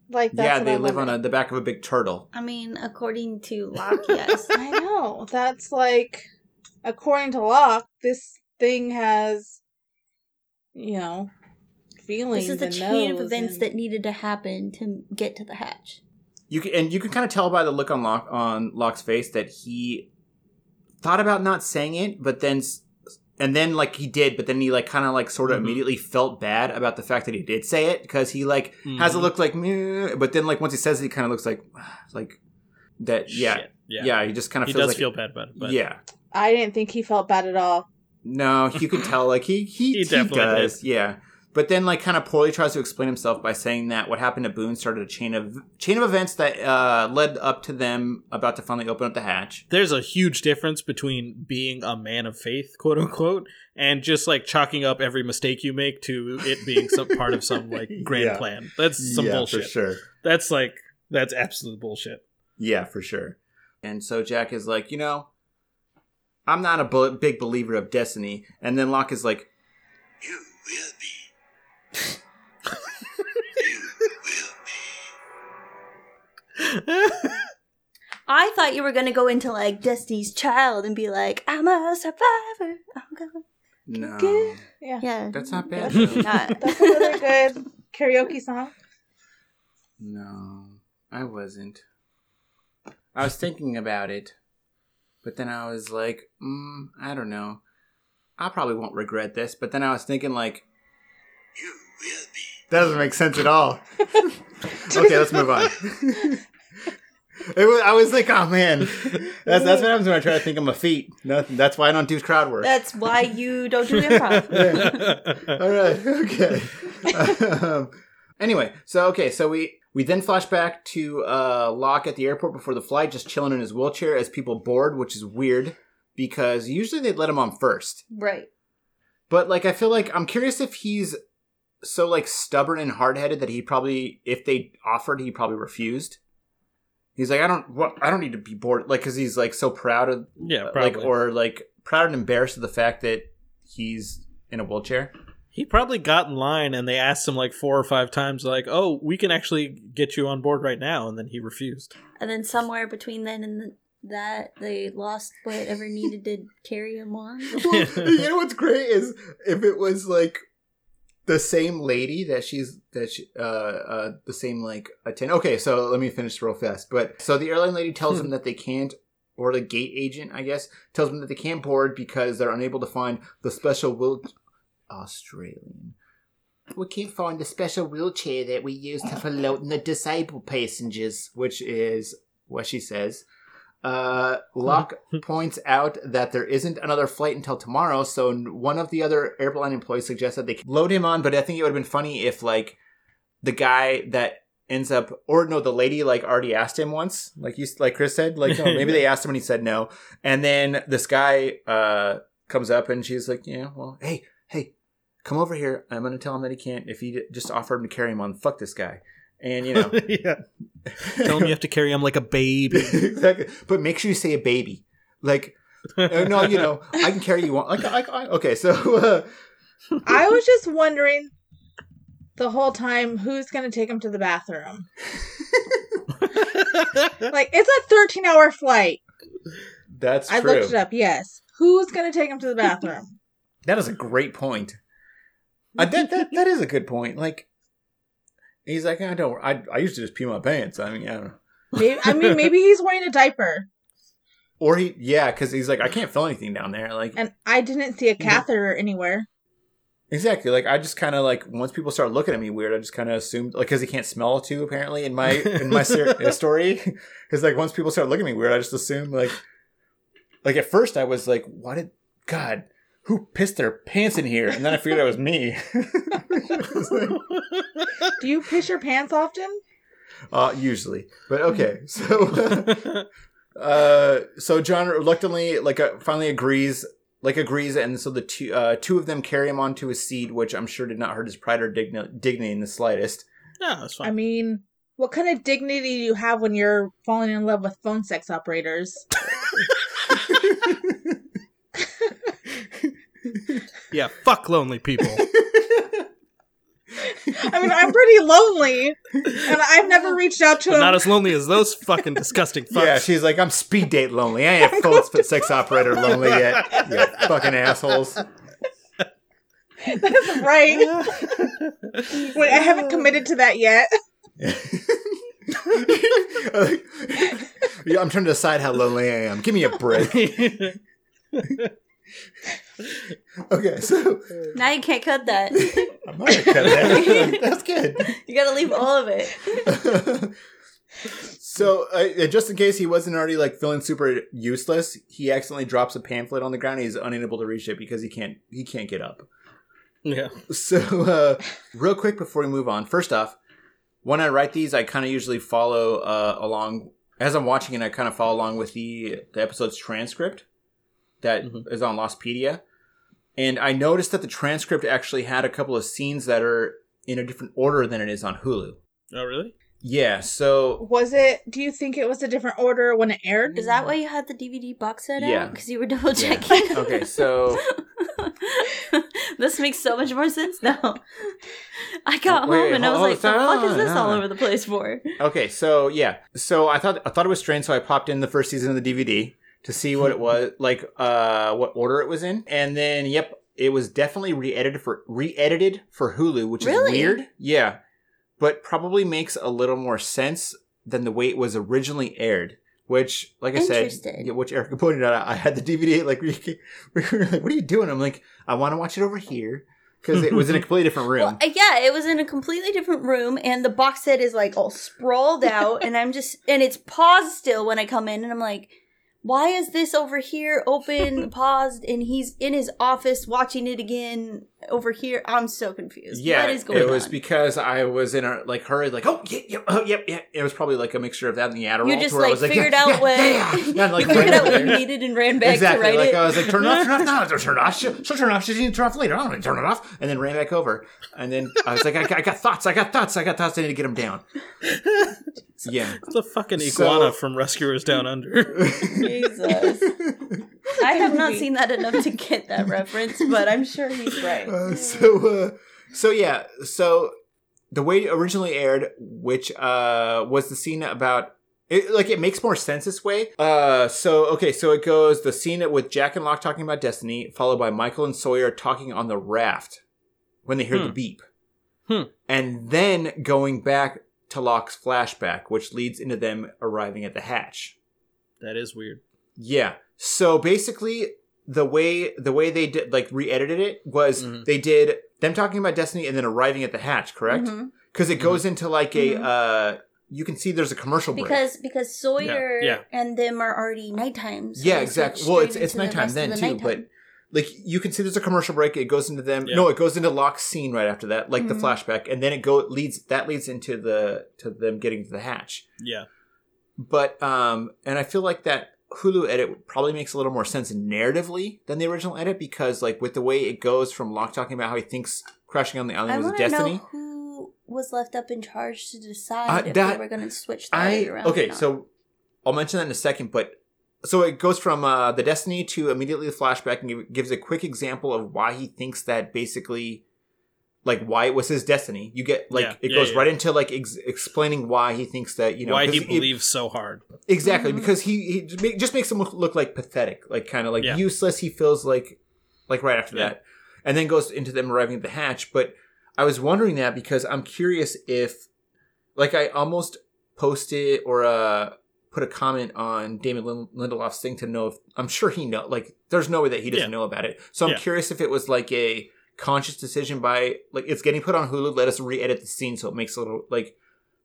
Like that's yeah, they live on a, the back of a big turtle. I mean, according to Locke, yes. [LAUGHS] I know. That's like according to Locke, this thing has you know feelings. this is the chain of events and- that needed to happen to get to the hatch. You can, and you can kind of tell by the look on Locke on Locke's face that he thought about not saying it, but then and then like he did, but then he like kind of like sort of Mhm. immediately felt bad about the fact that he did say it because he like has a Mhm. look like meh, but then like once he says it, he kind of looks like [SIGHS] like that. Yeah, Shit. yeah, yeah. he just kind of He feels does like feel bad about it, but yeah. I didn't think he felt bad at all. No, you can tell like he he, He he, definitely does. Yeah. But then like kind of poorly tries to explain himself by saying that what happened to Boone started a chain of chain of events that uh, led up to them about to finally open up the hatch. there's a huge difference between being a man of faith, quote unquote, and just like chalking up every mistake you make to it being some part of some like [LAUGHS] grand Yeah. plan. That's some bullshit. For sure. That's like that's absolute bullshit. Yeah, for sure. And so Jack is like, you know, I'm not a bu- big believer of destiny. And then Locke is like, You will be. I thought you were gonna go into like Destiny's Child and be like, "I'm a survivor." I'm gonna... no, Good. Yeah. Yeah, that's not bad. That's- not. [LAUGHS] That's another good karaoke song. No, I wasn't. I was thinking about it, but then I was like, mm, I don't know. I probably won't regret this. But then I was thinking, like, You will be. that doesn't make sense at all. [LAUGHS] okay, let's move on. [LAUGHS] It was, I was like, oh man, that's that's what happens when I try to think of my feet. Nothing. That's why I don't do crowd work. That's why you don't do improv. [LAUGHS] All right. Okay. um, anyway, so okay, so we we then flash back to uh, Locke at the airport before the flight, just chilling in his wheelchair as people board, which is weird because usually they'd let him on first. right. But like, I feel like I'm curious if he's so like stubborn and hard headed that he probably, if they offered, he probably refused. He's like, I don't, what, I don't need to be bored, like, because he's like so proud of, yeah, like, or like proud and embarrassed of the fact that he's in a wheelchair. he probably got in line and they asked him like four or five times, like, "Oh, we can actually get you on board right now," and then he refused. And then somewhere between then and the, that, they lost whatever needed to carry him on. Well, [LAUGHS] you know what's great is if it was like the same lady that she's that she, uh uh the same like attend. Okay, so let me finish real fast. But so the airline lady tells them that they can't, or the gate agent, I guess, tells them that they can't board because they're unable to find the special wheel. Australian. We can't find the special wheelchair that we use to float the disabled passengers, which is what she says. Uh, Locke [LAUGHS] points out that there isn't another flight until tomorrow, so one of the other airline employees suggests that they load him on. But I think it would have been funny if, like, the guy that ends up, or no, the lady like already asked him once, like you, like Chris said, like no, maybe [LAUGHS] they asked him and he said no, and then this guy uh comes up and she's like, yeah, well, hey, hey, come over here. I'm gonna tell him that he can't. If he just offered him to carry him on, fuck this guy. And you [LAUGHS] know, yeah, tell him you have to carry him like a baby. [LAUGHS] exactly. But make sure you say a baby. Like, uh, no, you know, I can carry you on. Like, I, I, okay, so uh, I was just wondering the whole time who's going to take him to the bathroom. [LAUGHS] Like, it's a 13 hour flight. that's I true. looked it up, yes. Who's going to take him to the bathroom? That is a great point. Uh, that, that that is a good point. Like, he's like, I don't. I I used to just pee my pants. I mean, I don't know. Maybe, I mean, [LAUGHS] maybe he's wearing a diaper. Or he, yeah, because he's like, I can't feel anything down there. Like, And I didn't see a catheter anywhere. exactly. Like, I just kind of like once people start looking at me weird, I just kind of assumed like because he can't smell too. Apparently, in my in my ser- [LAUGHS] uh, story, because like once people start looking at me weird, I just assume like, like at first I was like, what did God? Who pissed their pants in here? And then I figured it was me. It's [LAUGHS] like- Do you piss your pants often? Uh, usually, but okay. So, [LAUGHS] uh, so John reluctantly, like, uh, finally agrees, like agrees, and so the two uh, two of them carry him onto his seat, which I'm sure did not hurt his pride or digni- dignity in the slightest. Yeah, that's fine. I mean, what kind of dignity do you have when you're falling in love with phone sex operators? [LAUGHS] [LAUGHS] yeah, fuck lonely people. I mean, I'm pretty lonely, and I've never reached out to but him. not as lonely as those fucking disgusting fucks. Yeah, she's like, I'm speed date lonely. I ain't [LAUGHS] phone sex operator lonely yet. You fucking assholes. That's right. Wait, I haven't committed to that yet. [LAUGHS] yeah, I'm trying to decide how lonely I am. Give me a break. Okay, so [LAUGHS] Now you can't cut that. I'm not gonna cut that. [LAUGHS] That's good. You gotta leave all of it. [LAUGHS] so, uh, just in case he wasn't already like feeling super useless, he accidentally drops a pamphlet on the ground. He's unable to reach it because he can't he can't get up. yeah. So, uh, real quick before we move on, first off, when I write these, I kind of usually follow uh, along as I'm watching it. I kind of follow along with the the episode's transcript that is Mhm. on Lostpedia, and I noticed that the transcript actually had a couple of scenes that are in a different order than it is on Hulu. Oh, really? Yeah, so Was it? Do you think it was a different order when it aired? Is that why you had the DVD box set Yeah. out? Because you were double Yeah. checking. [LAUGHS] okay, so [LAUGHS] this makes so much more sense now. [LAUGHS] I got Wait, home and I was hold- like, "The hold fuck is on, this all over the place for?" Okay, so yeah, so I thought I thought it was strange, so I popped in the first season of the DVD to see what it was like, uh, what order it was in, and then yep, it was definitely re-edited for re-edited for Hulu, which Really? is weird. Yeah, but probably makes a little more sense than the way it was originally aired. Which, like I said, yeah, which Erica pointed out, I had the DVD. Like, we, [LAUGHS] we were like, "What are you doing?" I'm like, "I want to watch it over here." Because it was in a completely [LAUGHS] different room. Well, yeah, it was in a completely different room, and the box set is like all sprawled out, and I'm just, and it's paused still when I come in, and I'm like, why is this over here open, [LAUGHS] paused, and he's in his office watching it again over here? I'm so confused. Yeah, what is going it was on? because I was in a like hurry, like oh yeah, yeah, oh yep, yeah. It was probably like a mixture of that and the Adderall. you just to where I like figured yeah, out yeah, what yeah, yeah, and, like you [LAUGHS] figured out over what you needed and ran back exactly. to write like it. I was like, turn it off, turn it off, no, turn it off. She'll, she'll turn it off. She needs to turn it off later. I don't want to turn it off, and then ran back over. And then I was like, I, got- I got thoughts, I got thoughts, I got thoughts. I need to get them down. [LAUGHS] Yeah. The fucking So- from Rescuers Down Under. Jesus. [LAUGHS] I have not seen that enough to get that reference, but I'm sure he's right. Uh, [LAUGHS] so uh, so yeah so the way it originally aired which uh was the scene about it, like it makes more sense this way uh so okay so it goes the scene with jack and locke talking about destiny followed by michael and sawyer talking on the raft when they hear the Hmm. beep Hmm. and then going back to locke's flashback which leads into them arriving at the hatch that is weird. yeah. So basically, the way the way they did like re-edited it was Mhm. they did them talking about Destiny and then arriving at the hatch, correct? Mhm. Because it goes into like a Mhm. uh, you can see there's a commercial break. Because because Sawyer Yeah, yeah. and them are already nighttime. so yeah, exactly. Well, it's it's into the nighttime then the too, nighttime. but like you can see there's a commercial break. It goes into them. Yeah. No, it goes into Locke's scene right after that, like the Mhm. flashback, and then it go leads that leads into the to them getting to the hatch. Yeah. but um and i feel like that hulu edit probably makes a little more sense narratively than the original edit because like with the way it goes from locke talking about how he thinks crashing on the I island was want to destiny know who was left up in charge to decide Uh, if that- they were going to switch that i around. okay so i'll mention that in a second but so it goes from uh, the destiny to immediately the flashback and gives a quick example of why he thinks that basically like why it was his destiny you get like Yeah, it yeah, goes yeah. right into like ex- explaining why he thinks that you know why he it- believes so hard. Exactly, Mhm. because he, he just makes him look, look like pathetic, like kind of like Yeah. useless. He feels like like right after Yeah. that, and then goes into them arriving at the hatch. But I was wondering that because I'm curious if, like, I almost posted or uh put a comment on Damon Lindelof's thing to know if I'm sure he know. Like, there's no way that he doesn't Yeah. know about it. So I'm Yeah. curious if it was like a conscious decision by like it's getting put on Hulu. Let us re-edit the scene so it makes a little like.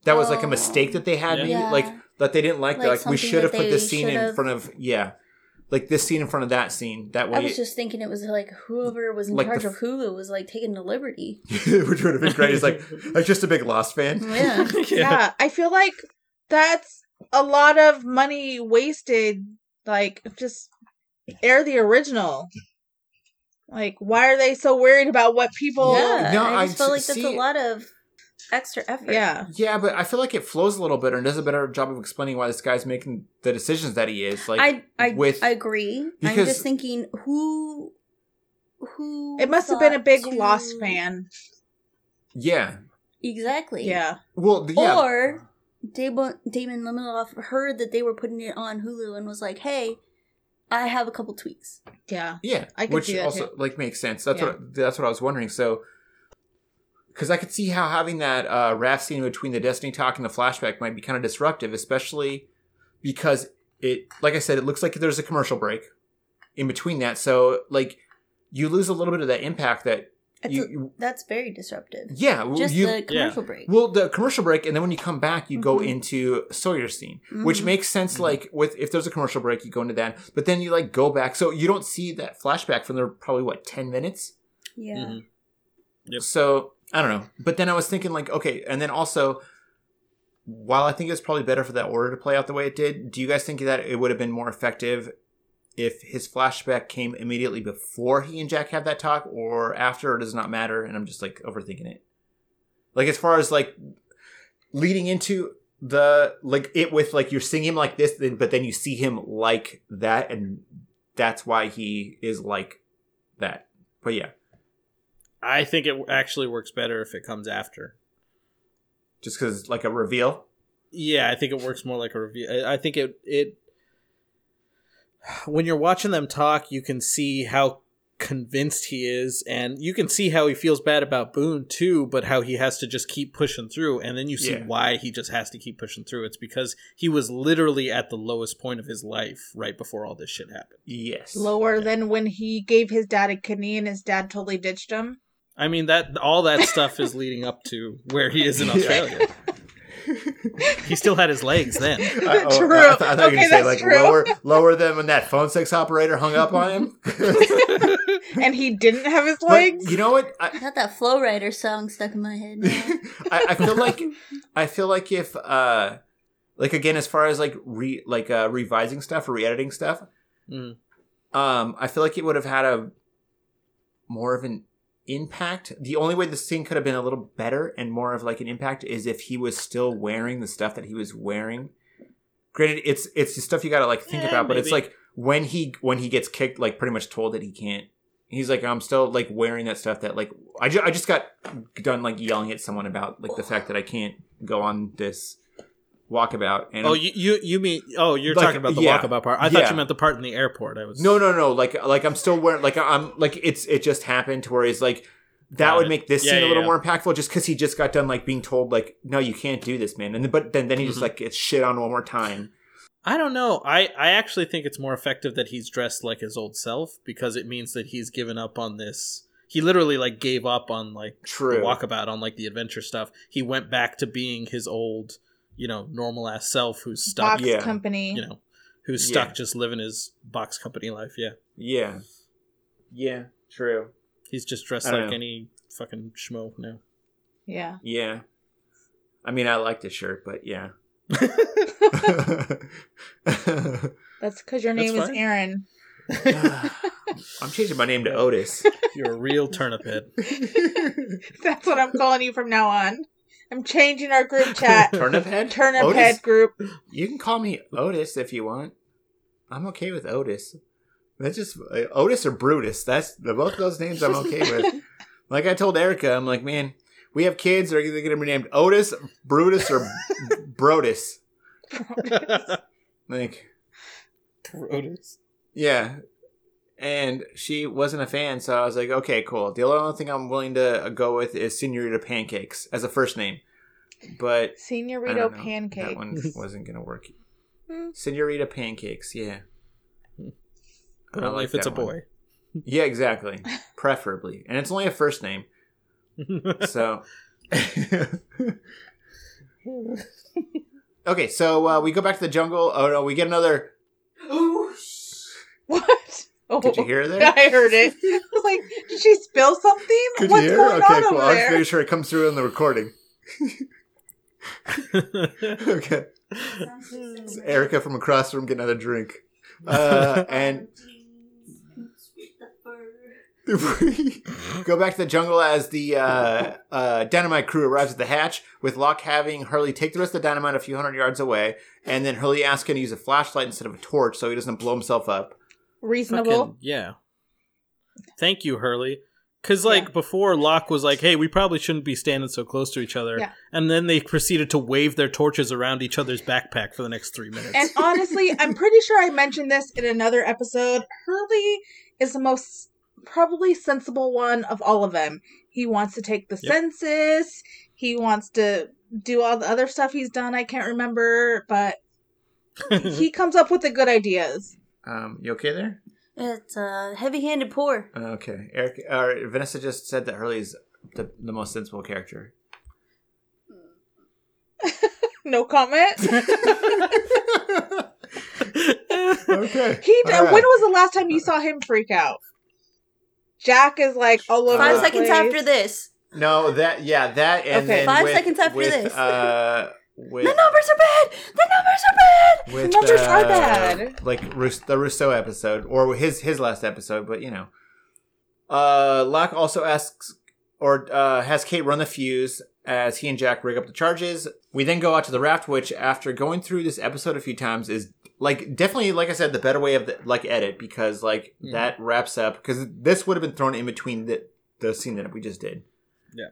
That was like a mistake that they had, Yeah. maybe like that they didn't like. Like Like, like we should have put this scene in should've- front of yeah, like this scene in front of that scene. That way, I was just thinking it was like whoever was in Like charge the of Hulu was like taking the liberty. which would have been great. He's like, [LAUGHS] I'm just a big Lost fan. [LAUGHS] Yeah. yeah. I feel like that's a lot of money wasted. Like, just air the original. Like, why are they so worried about what people? yeah, no, I I just felt like see- that's a lot of extra effort. Yeah. Yeah, but I feel like it flows a little better and does a better job of explaining why this guy's making the decisions that he is. Like, I I with I agree. I'm just thinking who who It must have been a big to- Lost fan. yeah, Exactly. Yeah. well, th- yeah, Or Damon Damon Lindelof heard that they were putting it on Hulu and was like, "Hey, I have a couple tweaks." Yeah. yeah, I could which see that also too. like makes sense. That's Yeah. what that's what I was wondering. So, because I could see how having that uh, raft scene between the Destiny talk and the flashback might be kind of disruptive, especially because it, like I said, it looks like there's a commercial break in between that. So, like, you lose a little bit of that impact that It's you, a- that's very disruptive. yeah, well, Just you, the commercial break. Well, the commercial break, and then when you come back, you go Mhm. into Sawyer's scene, which Mhm. makes sense. Like with if there's a commercial break, you go into that, but then you like go back, so you don't see that flashback from there probably what ten minutes. yeah. Mhm. Yep. So I don't know, but then I was thinking like, okay, and then also, while I think it's probably better for that order to play out the way it did, do you guys think that it would have been more effective? If his flashback came immediately before he and Jack have that talk, or after, or does not matter? And I'm just like overthinking it. Like as far as like leading into the like it with like you're seeing him like this, then but then you see him like that, and that's why he is like that. But yeah, I think it actually works better if it comes after. just because like a reveal. Yeah, I think it works more like a reveal. I I think it it when you're watching them talk, you can see how convinced he is, and you can see how he feels bad about Boone too, but how he has to just keep pushing through, and then you see Yeah. why he just has to keep pushing through. It's because he was literally at the lowest point of his life right before all this shit happened. Yes. Lower than when he gave his dad a kidney and his dad totally ditched him. I mean that all that stuff is leading up to where he is in [LAUGHS] Australia. [LAUGHS] he still had his legs then. [LAUGHS] I, oh, True. I, th- I thought you were gonna say like true. lower, lower than when that phone sex operator hung up on him. [LAUGHS] And he didn't have his but legs. you know what? I, I got that Flo Rida song stuck in my head. Now. I, I feel like I feel like if uh like again as far as like re like uh revising stuff or re-editing stuff, Mm. um I feel like it would have had a more of an impact. The only way the scene could have been a little better and more of like an impact is if he was still wearing the stuff that he was wearing. Granted, it's it's the stuff you gotta like think Yeah, about, but it's like when he when he gets kicked, like pretty much told that he can't. He's like, I'm still like wearing that stuff that like I, ju- I just got done like yelling at someone about like the fact that I can't go on this walkabout. And Oh, you, you you mean oh you're Like, talking about the yeah. walkabout part? I thought Yeah. you meant the part in the airport. I was no, no, no. Like like I'm still wearing like I'm like it's it just happened to where he's like that would make this Yeah, scene a little more impactful just because he just got done like being told like no you can't do this man and then, but then then he just Mhm. like gets shit on one more time. I don't know. I, I actually think it's more effective that he's dressed like his old self because it means that he's given up on this. He literally like gave up on like True. the walkabout on like the adventure stuff. He went back to being his old, you know, normal ass self who's stuck, Box Yeah. company. you know, who's stuck Yeah. just living his box company life. Yeah, Yeah. Yeah. True. he's just dressed like know. any fucking schmo now. Yeah. Yeah. I mean, I like the shirt, but yeah. [LAUGHS] That's because your That's name is fine. Aaron. [SIGHS] I'm changing my name to [LAUGHS] Otis. You're a real turnip head. [LAUGHS] That's what I'm calling you from now on. I'm changing our group chat. [LAUGHS] Turnip head? Turnip Otis? head group. You can call me Otis if you want. I'm okay with Otis. That's just uh, Otis or Brutus. That's both those names I'm okay with. [LAUGHS] like I told Erica, I'm like, man, we have kids. They're either going to be named Otis, Brutus, or Brodus. Like, Produce. yeah. And she wasn't a fan, so I was like, okay, cool. The only thing I'm willing to go with is Senorita Pancakes as a first name. But I Senorito don't know. That one wasn't going to work. Hmm. Senorita Pancakes, yeah. But I only like if it's a that one. boy. [LAUGHS] Yeah, exactly. Preferably. And it's only a first name. [LAUGHS] So. [LAUGHS] okay, so uh, we go back to the jungle. Oh, no, we get another. What? Oh, Did you hear [LAUGHS] that? I heard it. I was like, did she spill something? Could What's you hear? going okay, on cool. I'm just there? making sure it comes through in the recording. [LAUGHS] okay. It's Erica from across the room getting another drink. Uh, [LAUGHS] and go back to the jungle as the uh, uh, dynamite crew arrives at the hatch, with Locke having Hurley take the rest of the dynamite a few hundred yards away, and then Hurley asks him to use a flashlight instead of a torch so he doesn't blow himself up. Reasonable. Fucking- yeah. Thank you, Hurley. Because, like, Yeah. before, Locke was like, hey, we probably shouldn't be standing so close to each other. Yeah. And then they proceeded to wave their torches around each other's backpack for the next three minutes. And honestly, I'm pretty sure I mentioned this in another episode. Hurley is the most probably sensible one of all of them. He wants to take the Yep. census. He wants to do all the other stuff he's done. I can't remember, but [LAUGHS] he comes up with the good ideas. Um, you okay there? It's a heavy-handed pour. Okay. Eric, uh, Vanessa just said that Hurley's the, the most sensible character. [LAUGHS] No comment. okay. [LAUGHS] He. All right. When was the last time you saw him freak out? Jack is like all over. Five the seconds place. after this. No, that yeah, that and Okay. then Five with- seconds after with, this. Uh, with, The numbers are bad. The numbers are bad. with, numbers are uh, bad. Like Rous- the Rousseau episode, or his his last episode, but you know. Uh, Locke also asks or uh, has Kate run the fuse as he and Jack rig up the charges. We then go out to the raft, which after going through this episode a few times is like definitely like I said the better way of the like edit because like Mhm. that wraps up because this would have been thrown in between the the scene that we just did. Yeah.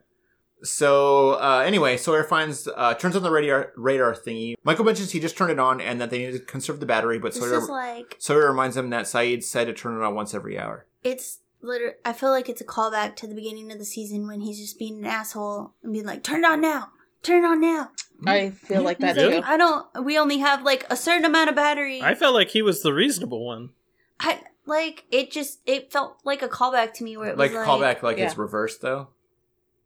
So uh, anyway, Sawyer finds uh, turns on the radar radar thingy. Michael mentions he just turned it on and that they need to conserve the battery, but This Sawyer like Sawyer reminds him that Sayid said to turn it on once every hour. it's literally. I feel like it's a callback to the beginning of the season when he's just being an asshole and being like, "Turn it on now, turn it on now." I feel like that He's like, too. I don't. We only have like a certain amount of battery. I felt like he was the reasonable one. I like it. Just it felt like a callback to me where it Like was like, callback, like yeah. it's reversed though.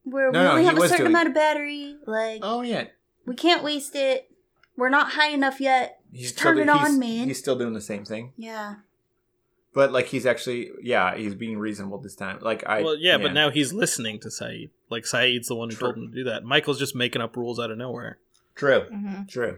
Where No, we only he have a certain doing- amount of battery. Like Oh yeah, we can't waste it. We're not high enough yet. he's Turn still, it he's, on, man. He's still doing the same thing, Yeah. but like he's actually yeah, he's being reasonable this time. Like I well, yeah, but now he's listening to Sayid. Like, Sayid's the one who told him to do that. Michael's just making up rules out of nowhere. true, Mhm. true.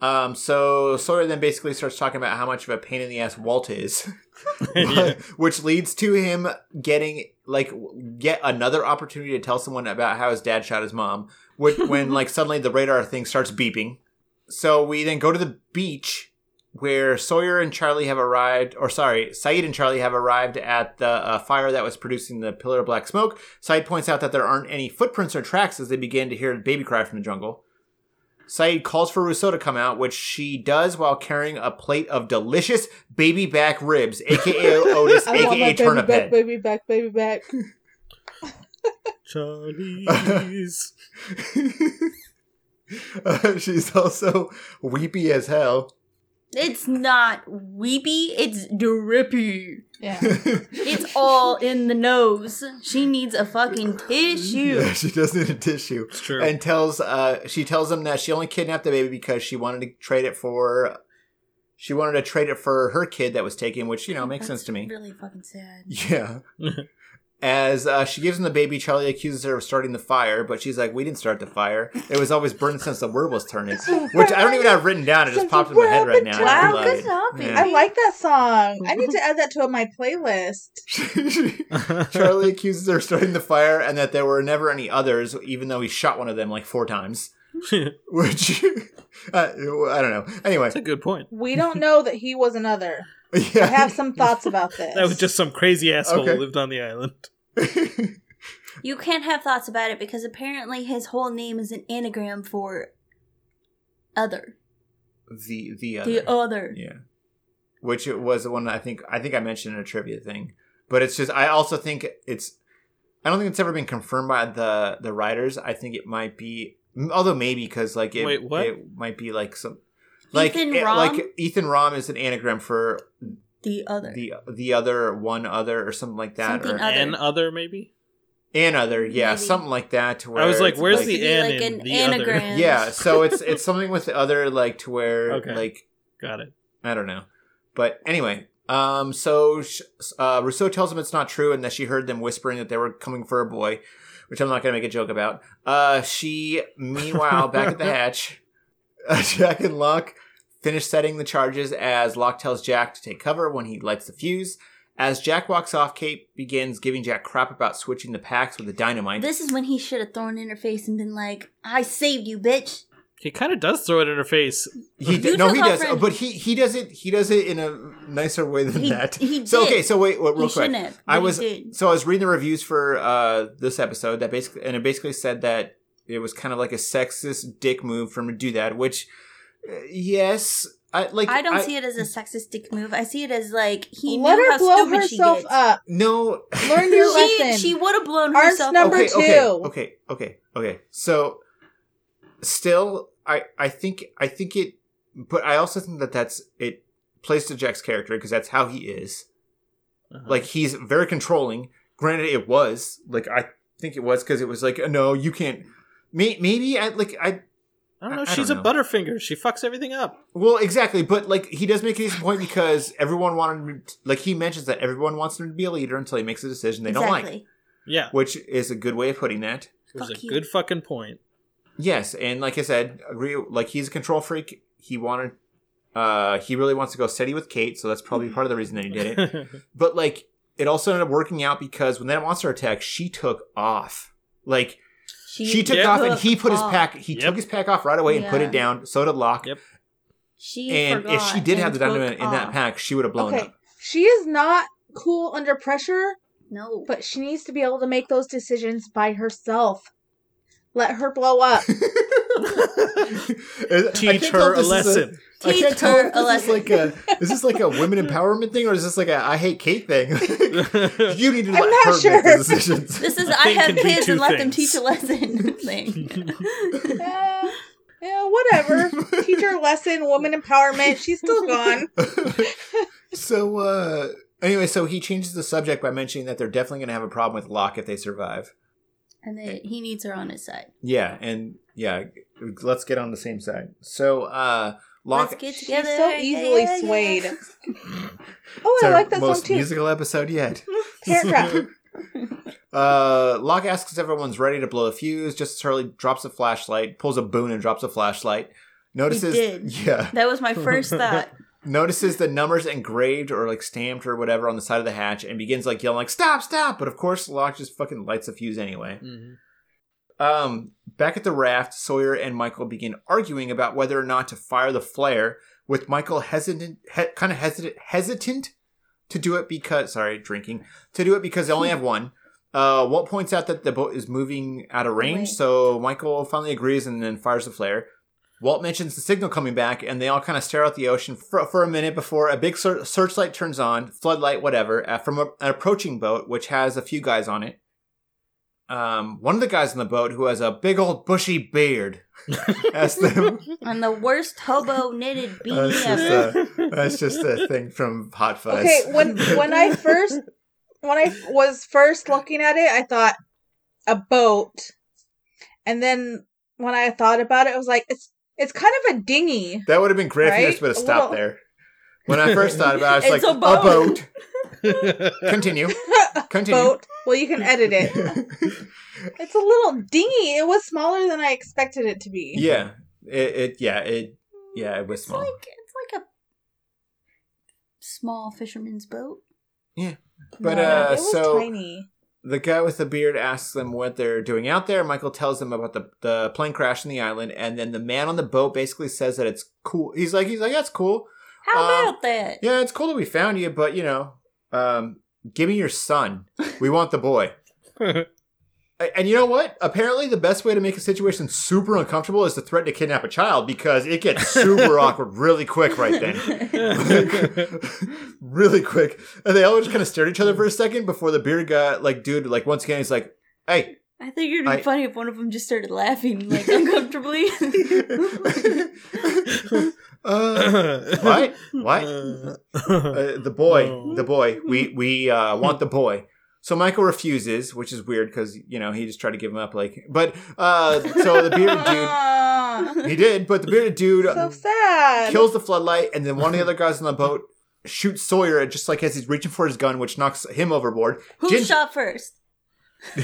Um, so Sawyer then basically starts talking about how much of a pain in the ass Walt is, [LAUGHS] Yeah. [LAUGHS] which leads to him getting like get another opportunity to tell someone about how his dad shot his mom. Which, when [LAUGHS] like suddenly the radar thing starts beeping. So we then go to the beach where Sawyer and Charlie have arrived, or sorry, Sayid and Charlie have arrived at the uh, fire that was producing the pillar of black smoke. Sayid points out that there aren't any footprints or tracks as they begin to hear a baby cry from the jungle. Sayid calls for Rousseau to come out, which she does while carrying a plate of delicious baby back ribs, [LAUGHS] aka Otis, I want my aka baby Turnip back, Head. baby back, baby back. Charlie's. [LAUGHS] Uh, she's also weepy as hell. It's not weepy. It's drippy. Yeah. [LAUGHS] It's all in the nose. She needs a fucking tissue. Yeah, she does need a tissue. It's true. And tells uh she tells him that she only kidnapped the baby because she wanted to trade it for she wanted to trade it for her kid that was taken, which you know makes That's sense to me. Really fucking sad. Yeah. [LAUGHS] As uh, she gives him the baby, Charlie accuses her of starting the fire, but she's like, "We didn't start the fire. It was always burning since the word was turning." Which I don't even have written down. It just popped in my head right was now. Wow, I good it. job. I like that song. I need to [LAUGHS] add that to my playlist. [LAUGHS] Charlie accuses her of starting the fire and that there were never any others, even though he shot one of them like four times. [LAUGHS] Which uh, I don't know. Anyway, That's a good point. We don't know that he was another. yeah. I have some thoughts about this. That was just some crazy asshole Okay. who lived on the island. [LAUGHS] You can't have thoughts about it because apparently his whole name is an anagram for other. the the other. The other. Yeah. Which it was the one I think I think I mentioned in a trivia thing. But it's just I also think it's I don't think it's ever been confirmed by the the writers. I think it might be although maybe cuz like it, Wait, what? it might be like some like Ethan it- Rom? like Ethan Rom is an anagram for The other. the the other one other or something like that Something or Other. An other, maybe? an other yeah Maybe. something like that to where I was like, where's Like the to be N like in an the anagram. other? [LAUGHS] yeah so [LAUGHS] it's it's something with the other like to where Okay. like Got it. I don't know. But anyway, um, so sh- uh, Rousseau tells him it's not true and that she heard them whispering that they were coming for a boy, which I'm not going to make a joke about. Uh, she, meanwhile, back at the [LAUGHS] hatch, uh, Jack and Locke finish setting the charges as Locke tells Jack to take cover when he lights the fuse. As Jack walks off, Kate begins giving Jack crap about switching the packs with the dynamite. This is when he should have thrown in her face and been like, "I saved you, bitch." He kind of does throw it in her face. He You d- no, he does, her- but he he does it. He does it in a nicer way than He- that. he So did. okay, so wait, wait real He quick. shouldn't have, I was so I was reading the reviews for uh this episode that basically and it basically said that it was kind of like a sexist dick move for him to do that. Which, yes, I like. I don't see it as a sexistic move. I see it as like he Let knew her how blow stupid she herself up. No, Learn your [LAUGHS] She lesson. she would have blown Art's herself number okay, two. okay, okay, okay, okay. So, still, I I think I think it, but I also think that that's it plays to Jack's character because that's how he is. Uh-huh. Like he's very controlling. Granted, it was like I think it was because it was like no, you can't. May, maybe I like I I don't know. I- I She's don't a. Butterfinger. She fucks everything up. well exactly, but like he does make a decent point because everyone wanted him to- like he mentions that everyone wants him to be a leader until he makes a decision they don't like. Yeah, which is a good way of putting that. it was Fuck a you. good fucking point. Yes, and like I said, agree. Like he's a control freak. He wanted, uh, he really wants to go steady with Kate, so that's probably part of the reason that he did it. [LAUGHS] but like, it also ended up working out because when that monster attacked, she took off. Like she, took Yeah. off, and he put his pack. He Yep. took his pack off right away and put it down. So did Locke. Yep. She And if she did have the dynamite in that pack, she would have blown Okay, up. she is not cool under pressure, no, but she needs to be able to make those decisions by herself. Let her blow up. [LAUGHS] I Teach her a this is lesson. I Teach can't tell her if a this is lesson. like a is this like a women empowerment thing or is this like a I hate Kate thing? [LAUGHS] you need to I'm let not her make sure. the decisions. [LAUGHS] this is I thing have can kids two and let them teach a lesson [LAUGHS] thing. Yeah, whatever. Teacher lesson, woman empowerment. She's still gone. so uh anyway, so he changes the subject by mentioning that they're definitely going to have a problem with Locke if they survive. and then he needs her on his side. Yeah, and yeah, let's get on the same side. So uh Locke Let's get She's so easily yeah, yeah. swayed. It's [LAUGHS] Oh, I like that song most too. musical episode yet. [LAUGHS] Parent trap. [LAUGHS] Uh, Locke asks if everyone's ready to blow a fuse. Just as Hurley drops a flashlight, pulls a boon, and drops a flashlight. Notices, did. yeah, That was my first thought. notices the numbers engraved or like stamped or whatever on the side of the hatch, and begins like yelling like "Stop! Stop!" But of course, Locke just fucking lights a fuse anyway. Mhm. Um, back at the raft, Sawyer and Michael begin arguing about whether or not to fire the flare. With Michael hesitant, he, kind of hesitant, hesitant to do it because sorry, drinking to do it because they only have one. Uh, Walt points out that the boat is moving out of range, so Michael finally agrees and then fires the flare. Walt mentions the signal coming back, and they all kind of stare out the ocean for, for a minute before a big searchlight turns on, floodlight, whatever, uh, from a, an approaching boat which has a few guys on it. Um, one of the guys on the boat who has a big old bushy beard [LAUGHS] asks them. And the worst hobo knitted [LAUGHS] That's beanie just, ever. a, that's just a thing from Hot Fuzz. Okay, when when I first when I was first looking at it, I thought a boat, and then when I thought about it, I was like, it's it's kind of a dinghy. that would have been great if you just would have stopped little- there. When I first thought about it, I was [LAUGHS] It's like, a boat." boat. Continue. [LAUGHS] Continue. boat. Well, you can edit it. [LAUGHS] It's a little dingy. It was smaller than I expected it to be. yeah. It, it yeah, it yeah, it was It's small. like it's like a small fisherman's boat. Yeah. But, No, uh, it was so- tiny. The guy with the beard asks them what they're doing out there. Michael tells them about the, the plane crash on the island, and then the man on the boat basically says that it's cool. He's like, he's like, that's cool. How Um, about that? Yeah, it's cool that we found you, but you know, um, give me your son. We want the boy. [LAUGHS] And you know what? Apparently, the best way to make a situation super uncomfortable is to threaten to kidnap a child because it gets super [LAUGHS] awkward really quick right then. [LAUGHS] really quick. And they all just kind of stared at each other for a second before the beard guy, like, dude, like, once again, he's like, hey. I think it'd be I- funny if one of them just started laughing like uncomfortably. Uh, what? What? Uh, Uh, the boy, No. the boy. We we uh, want the boy. So Michael refuses, which is weird because you know he just tried to give him up. Like, but uh, so the bearded dude, [LAUGHS] he did, but the bearded dude so sad. kills the floodlight, and then one of the other guys on the boat shoots Sawyer just like as he's reaching for his gun, which knocks him overboard. Who Gin- shot first?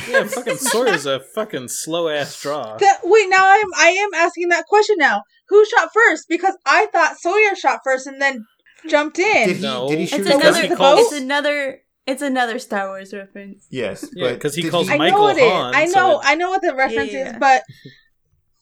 Yeah, fucking Sawyer's a fucking slow ass draw. [LAUGHS] That, wait, now I'm I am asking that question now. Who shot first? Because I thought Sawyer shot first, and then jumped in. Did he? No. Did he It's shoot Because his another. he calls- It's another. It's another Star Wars reference. Yes, Yeah, but 'cause he calls I Michael know it is. Han, I so know. it- I know what the reference Yeah. is, but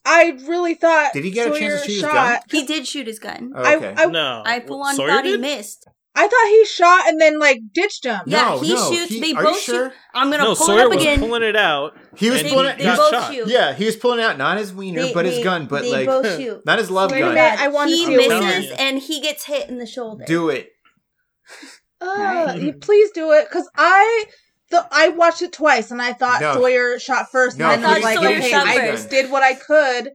I really thought Did he get a chance to Sawyer shoot his shot. gun? He did shoot his gun. Oh, I- okay. I- No, I for one Sawyer thought he missed. I thought he shot and then like ditched him. Yeah, No, he no, shoots. he- they are you both sure? shoot. I'm gonna No, pull Sawyer it up was again. pulling it out. he was and pulling he it. they he both shot. shoot. Yeah, he was pulling out not his wiener, They- but his they- gun, but they like both [LAUGHS] shoot. not his love Swear to gun. God. I wanna he see it. misses Yeah. and he gets hit in the shoulder. Do it. [LAUGHS] Uh, you- please do it because I. The, I watched it twice and I thought No. Sawyer shot first. No, and he I was didn't- like, he okay, shoot I first. did what I could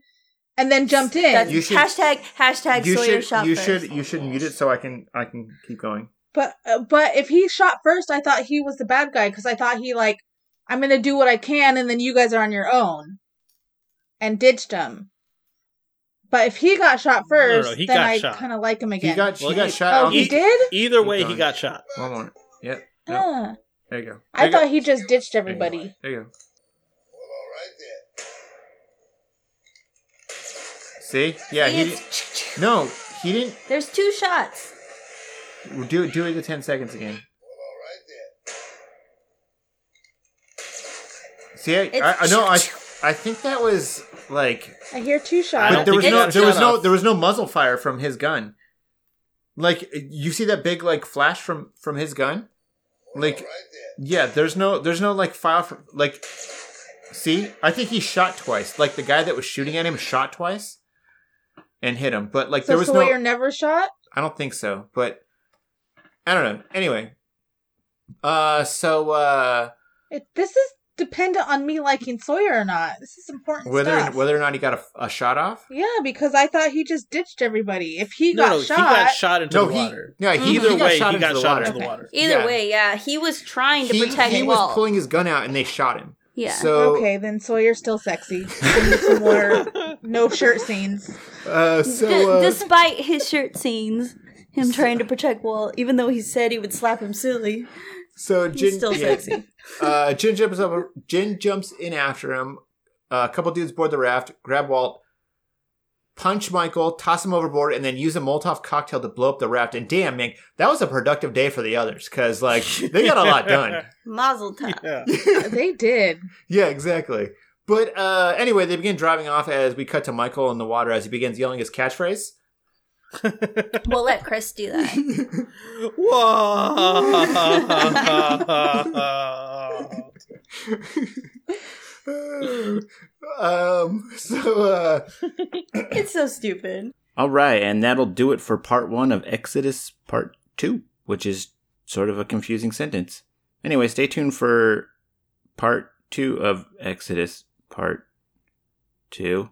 and then jumped in. That's You should- hashtag hashtag You Sawyer should. shot You first. should. You should mute it so I can. I can keep going. But uh, but if he shot first, I thought he was the bad guy because I thought he like I'm gonna do what I can and then you guys are on your own, and ditched him. But if he got shot no, first, he then I kind of like him again. He got. Well, he got shot. Oh, don't he did. Either way, he got shot. One more. Yep. Yep. Ah. There you go. I There you thought go. he just ditched There you go. everybody. There you go. Well, all right then. See? Yeah. See, He. it's- Didn't, no, he didn't. There's two shots. Do it. do it the ten seconds again. Well, all right then. See, I, It's- I, I know. I I think that was like, I hear two shots. but there was no there was no there was no muzzle fire from his gun. Like you see that big like flash from from his gun. Like All right then. yeah, there's no there's no like file from like. See, I think he shot twice. Like the guy that was shooting at him shot twice, and hit him. But like so there was no. Sawyer no. never shot. I don't think so, but I don't know. Anyway, uh, so uh, It, this is dependent on me liking Sawyer or not. This is important whether stuff. whether or not he got a, a shot off. yeah, because I thought he just ditched everybody. If he No, got no, shot, he got shot into No, the he water. yeah he Either he got way, shot he into got the shot water. into the Okay. water. Either Yeah. way, yeah, he was trying to He, protect he was Walt. pulling his gun out and they shot him. yeah. So okay, then Sawyer's still sexy. Some more [LAUGHS] no shirt scenes. Uh, D- uh, despite his shirt scenes, him trying to protect Walt, even though he said he would slap him silly, so he's Jin still yeah, sexy. uh, Jin jumps up. Jin jumps in after him. Uh, a couple dudes board the raft, grab Walt, punch Michael, toss him overboard, and then use a Molotov cocktail to blow up the raft. And damn, man, that was a productive day for the others because like they got a lot done. [LAUGHS] Mazel tov. Yeah. [LAUGHS] They did. yeah, exactly. But uh, anyway, they begin driving off as we cut to Michael in the water as he begins yelling his catchphrase. [LAUGHS] We'll let Chris do that. [LAUGHS] Whoa. [LAUGHS] um. So. uh It's so stupid. All right, and that'll do it for part one of Exodus Part Two, which is sort of a confusing sentence. Anyway, stay tuned for part two of Exodus Part Two,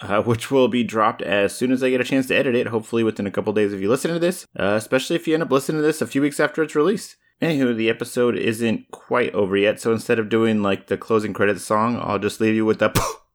uh, [LAUGHS] which will be dropped as soon as I get a chance to edit it. Hopefully, within a couple days if you listen to this, uh, especially if you end up listening to this a few weeks after it's released. Anywho, the episode isn't quite over yet, so instead of doing like the closing credits song, I'll just leave you with the [LAUGHS]